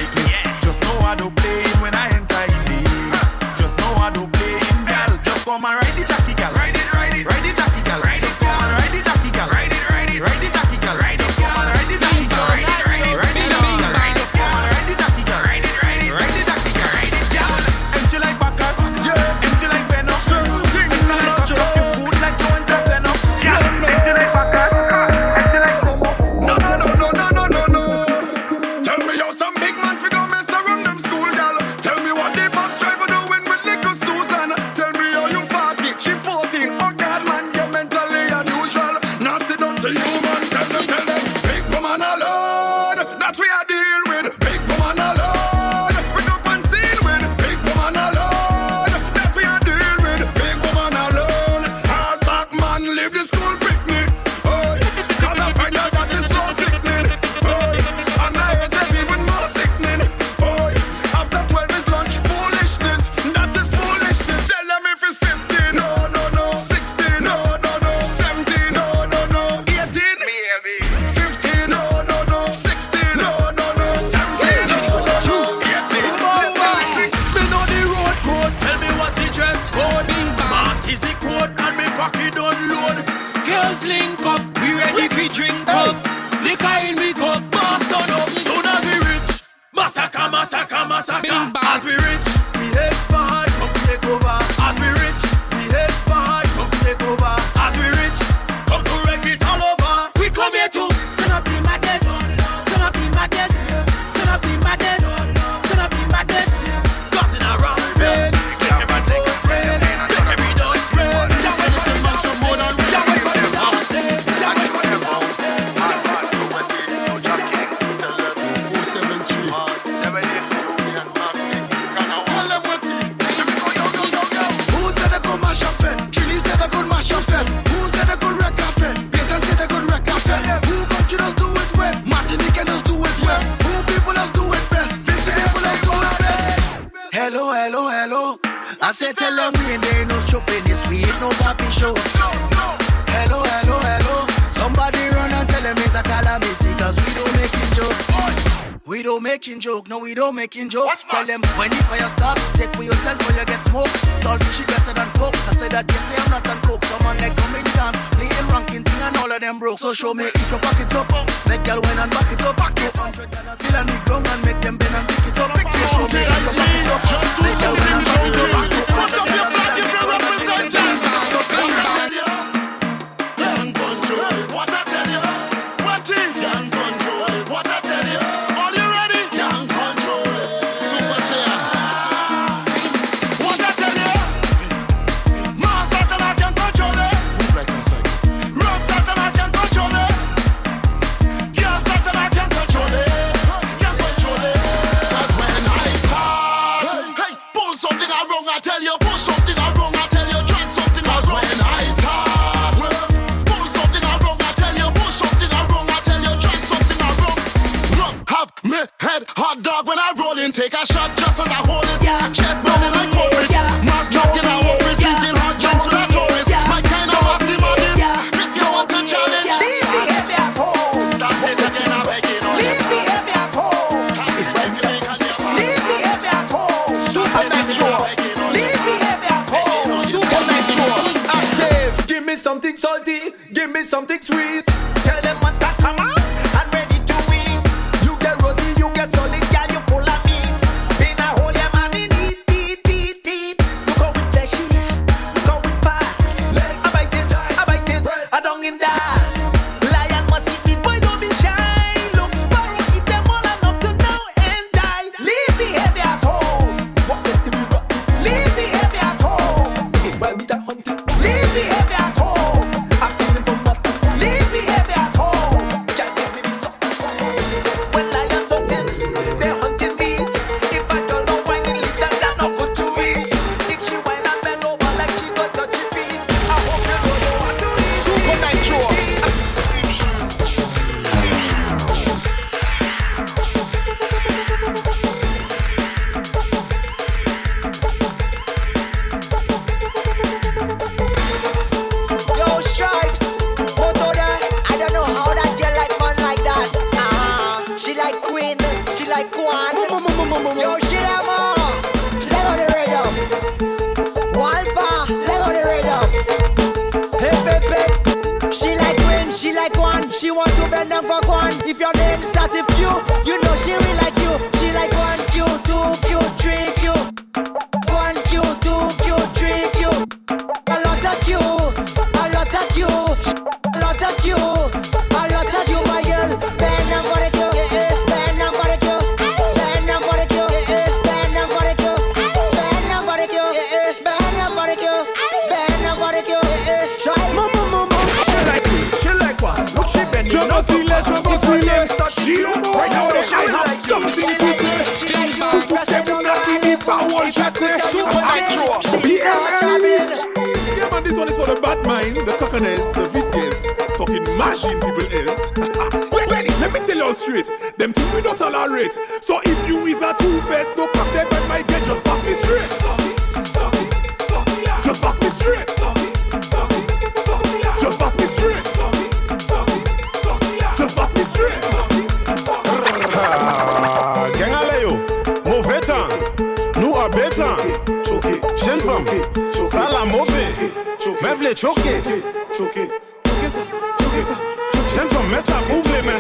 mesa kuvle me.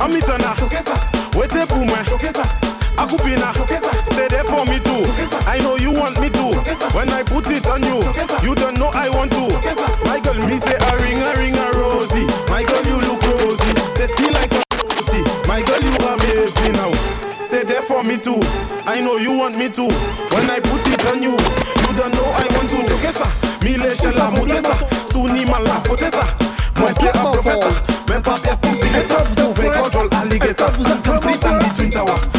Amitana wete pume akupina stay there for me too. I know you want me too. When i put it on you you don't know i want to. My girl me say a ring a ring a rosy. My girl you look rosy. Tasty like a rosy. My girl you amazing now. Stay there for me too. I know you want me too. When i put it on you you don't know i want to. Me le shela mutesa. Suni mala fotesa. Mwen se a profesa, men pa pes mousi Estop zouve kontrol alige ta Kom si tan di twin tawa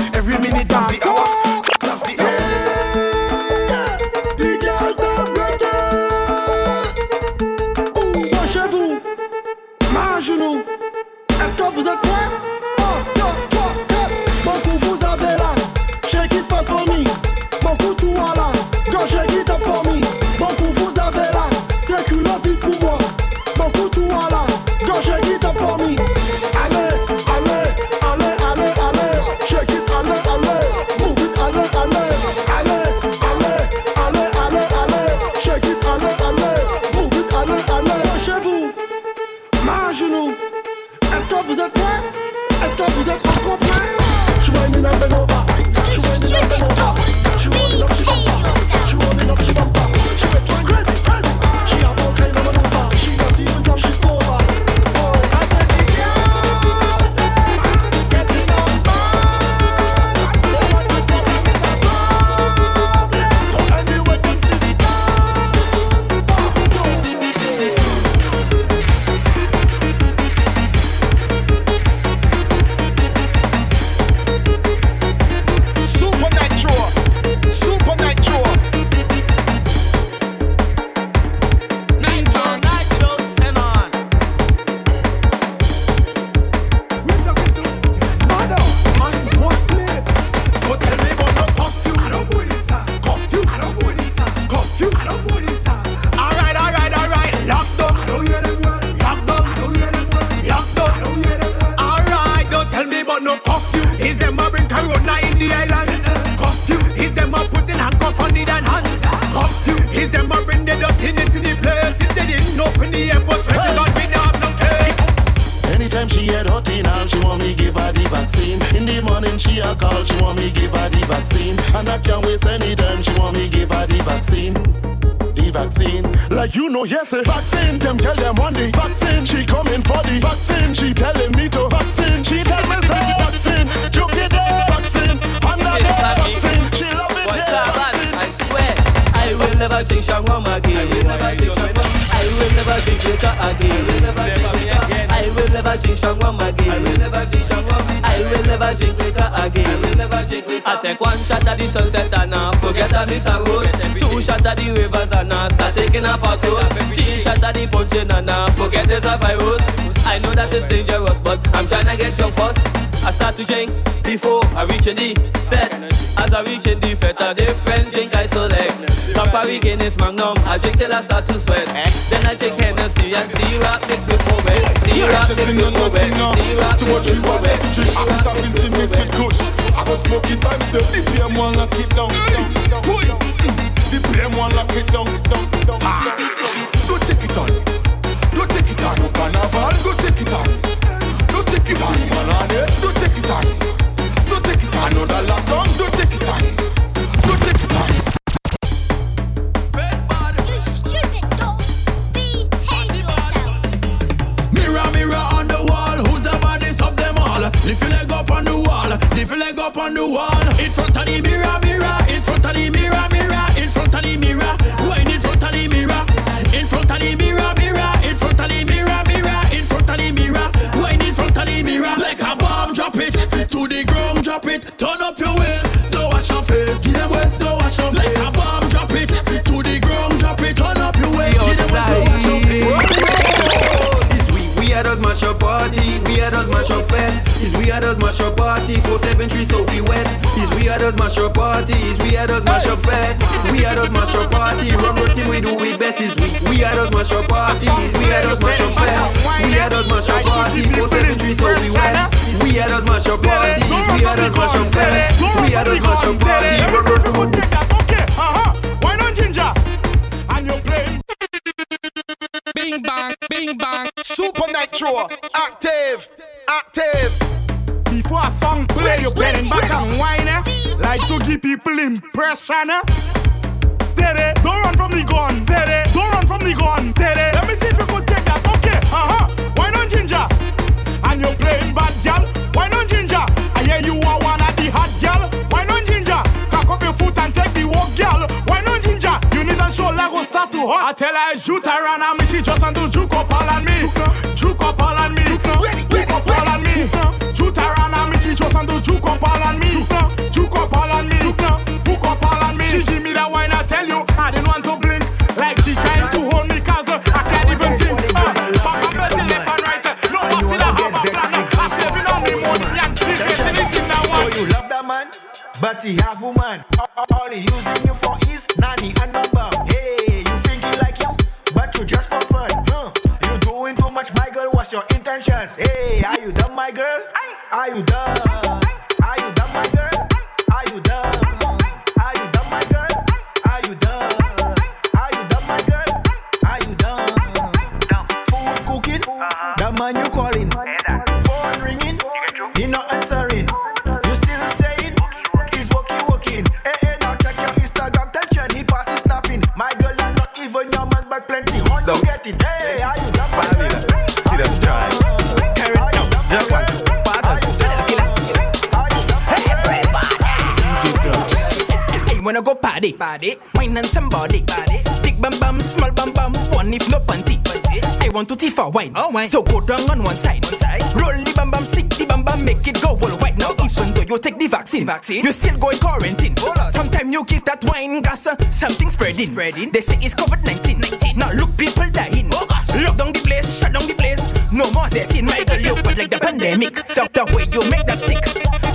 wine. So go down on one side. One side. Roll the bam bam, stick the bam bam, make it go worldwide. Now even though you take the vaccine, the vaccine, you still go in quarantine. From time you give that wine gas, uh, something spreading. spreading. They say it's COVID 19. 19. Now look, people dying. Oh, gosh. Lock down the place, shut down the place. No more zesting, Michael Leopard like the pandemic. The, the way you make that stick,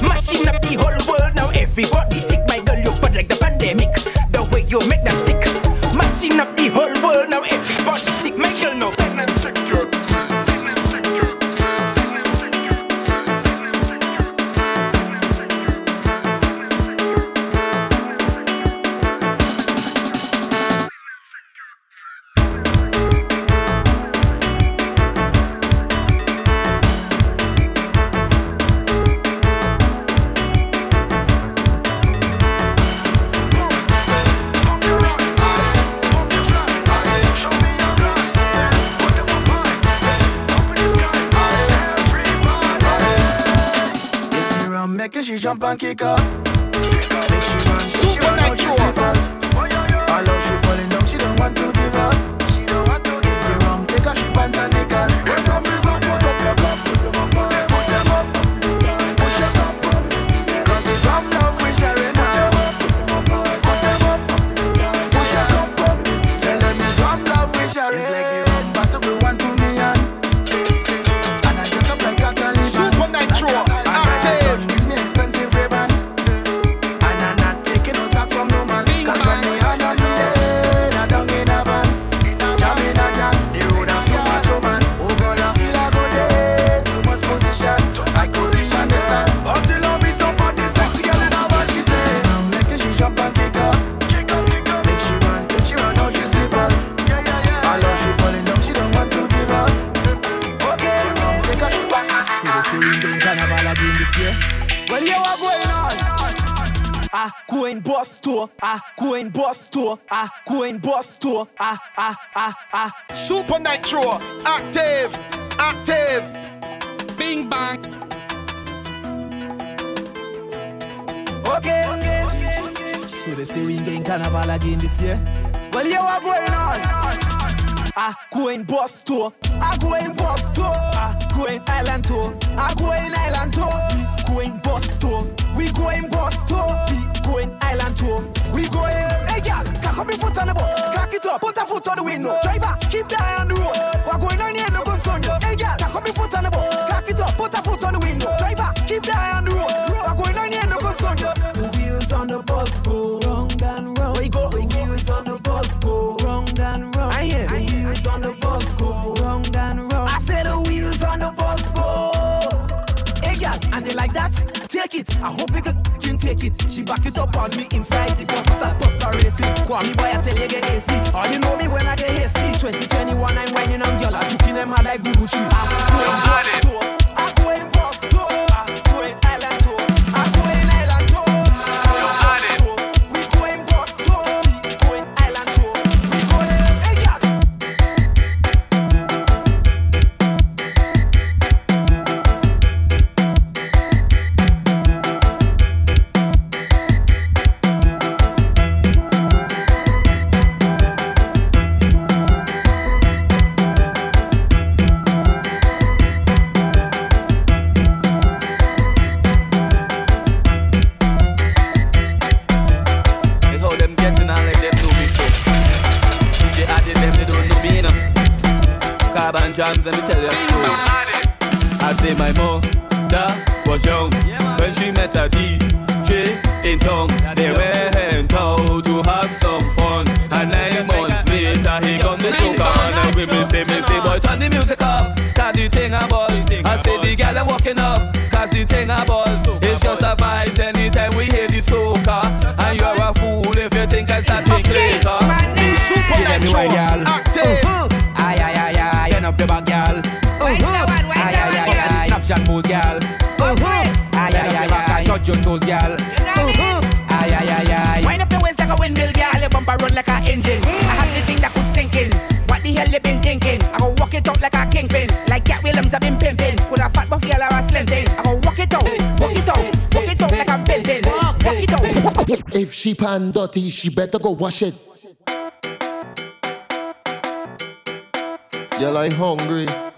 mashing up the whole world. Now everybody sick. jump and kick up. Ah, coin boss tour, ah, coin boss tour, ah, ah, ah, ah. Supa Nytro, active, active. Bing bang. Okay. So they say we ain't getting carnival again this year. Well, yeah, what going on? Ah, going boss tour. Ah, going boss tour. Ah, going island tour. Ah, going island tour. Going boss tour. We going boss tour. We going island tour. We going. Hey, girl, cock up your foot on the bus. Cock it up. Put a foot on the window. Driver, keep the eye on the road. We're going on here, no concern. Hey, girl, cock up your foot on the bus. Cock it up. Put a foot on the window. Driver, keep the eye on the road. We're going on here, no concern. The wheels on the bus go round and round. You go? The wheels on the bus go round and round. I hear. The wheels on the bus go round and round. I said the wheels on the bus go. Hey, girl, and they like that? Take it. I hope you can take it. She back it up on me inside the bus start prosperating. Kwame boy, I tell you get AC. All you know me when I get hasty. 2021, I'm whining on girl. I'm them hard like Google shoe. I'm. I'm going Carbon jams, let me tell you a story. I say my mother was young when she met a DJ in town. They went out to have some fun, and nine months later he come the soca and women say me say boy turn the music up, cause the thing a buzz. I say the girl I'm walking up, cause the thing a buzz. It's just a vibe anytime we hear the soca, and you're a fool if you think I start drink later. Super Give me wine, girl. active. Snapchat pose, girl. Aye, aye, aye, aye, touch your toes, girl. Aye, aye, aye, aye. Wind up your waist like a windmill, girl. Your bumper run like a engine. Mm. I have the thing that could sink in. What the hell you been thinking? I go walk it out like a kingpin. Like Katt Williams, i been pimping. Put a fat buff girl or a slim thing. I go walk it out, walk it out, walk it out like I'm building. Walk it out. If she pan dirty, she better go wash it. Girl, I hungry.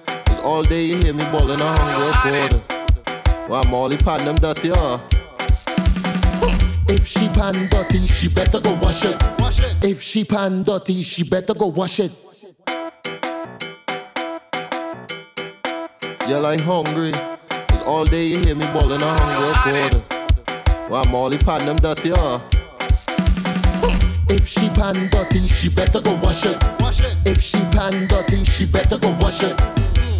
All day you hear me bawling a hungry quarter. Why Molly pan them dirty, huh? If she pan dirty, she better go wash it. Wash it. If she pan dirty, she better go wash it. Girl, I hungry. 'Cause all day you hear me bawling a hungry quarter. Why Molly pan them dirty, huh? If she pan dirty, she better go wash it. Wash it. If she pan dirty, she better go wash it.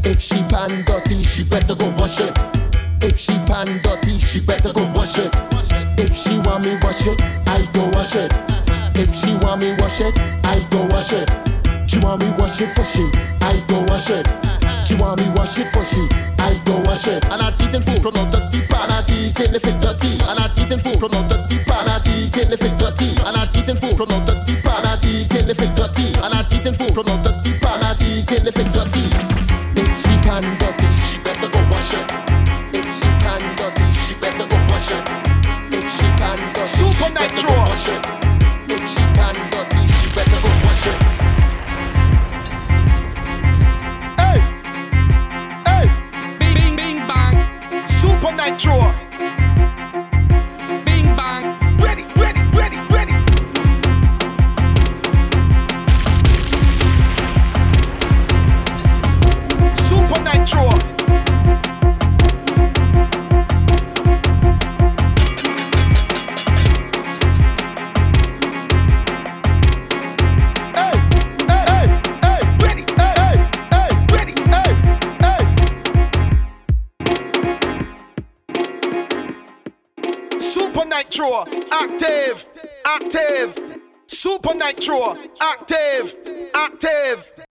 If she pan dirty, she better go wash it. If she pan dirty, she better go wash it. If she want me wash it, I go wash it. If she want me wash it, I go wash it. She want me wash it for she, I go wash it. She want me wash it for she, I go wash it. I'm not eating food from no dirty pan, I'm eating if it dirty. I'm not eating food from no dirty pan, I'm eating if it dirty. I'm not eating food from no dirty pan, I'm eating if it dirty. I'm not eating food from no dirty pan, I'm eating if it dirty. If she pan dirty, she better go wash it. If she pan dirty, she better go wash it. If she pan dirty, Super she better go wash it. If she pan dirty, she better go wash it. Hey, hey, bing, bing, bing, bang. Supa Nytro. Nytro, active, active. Supa Nytro, active, active.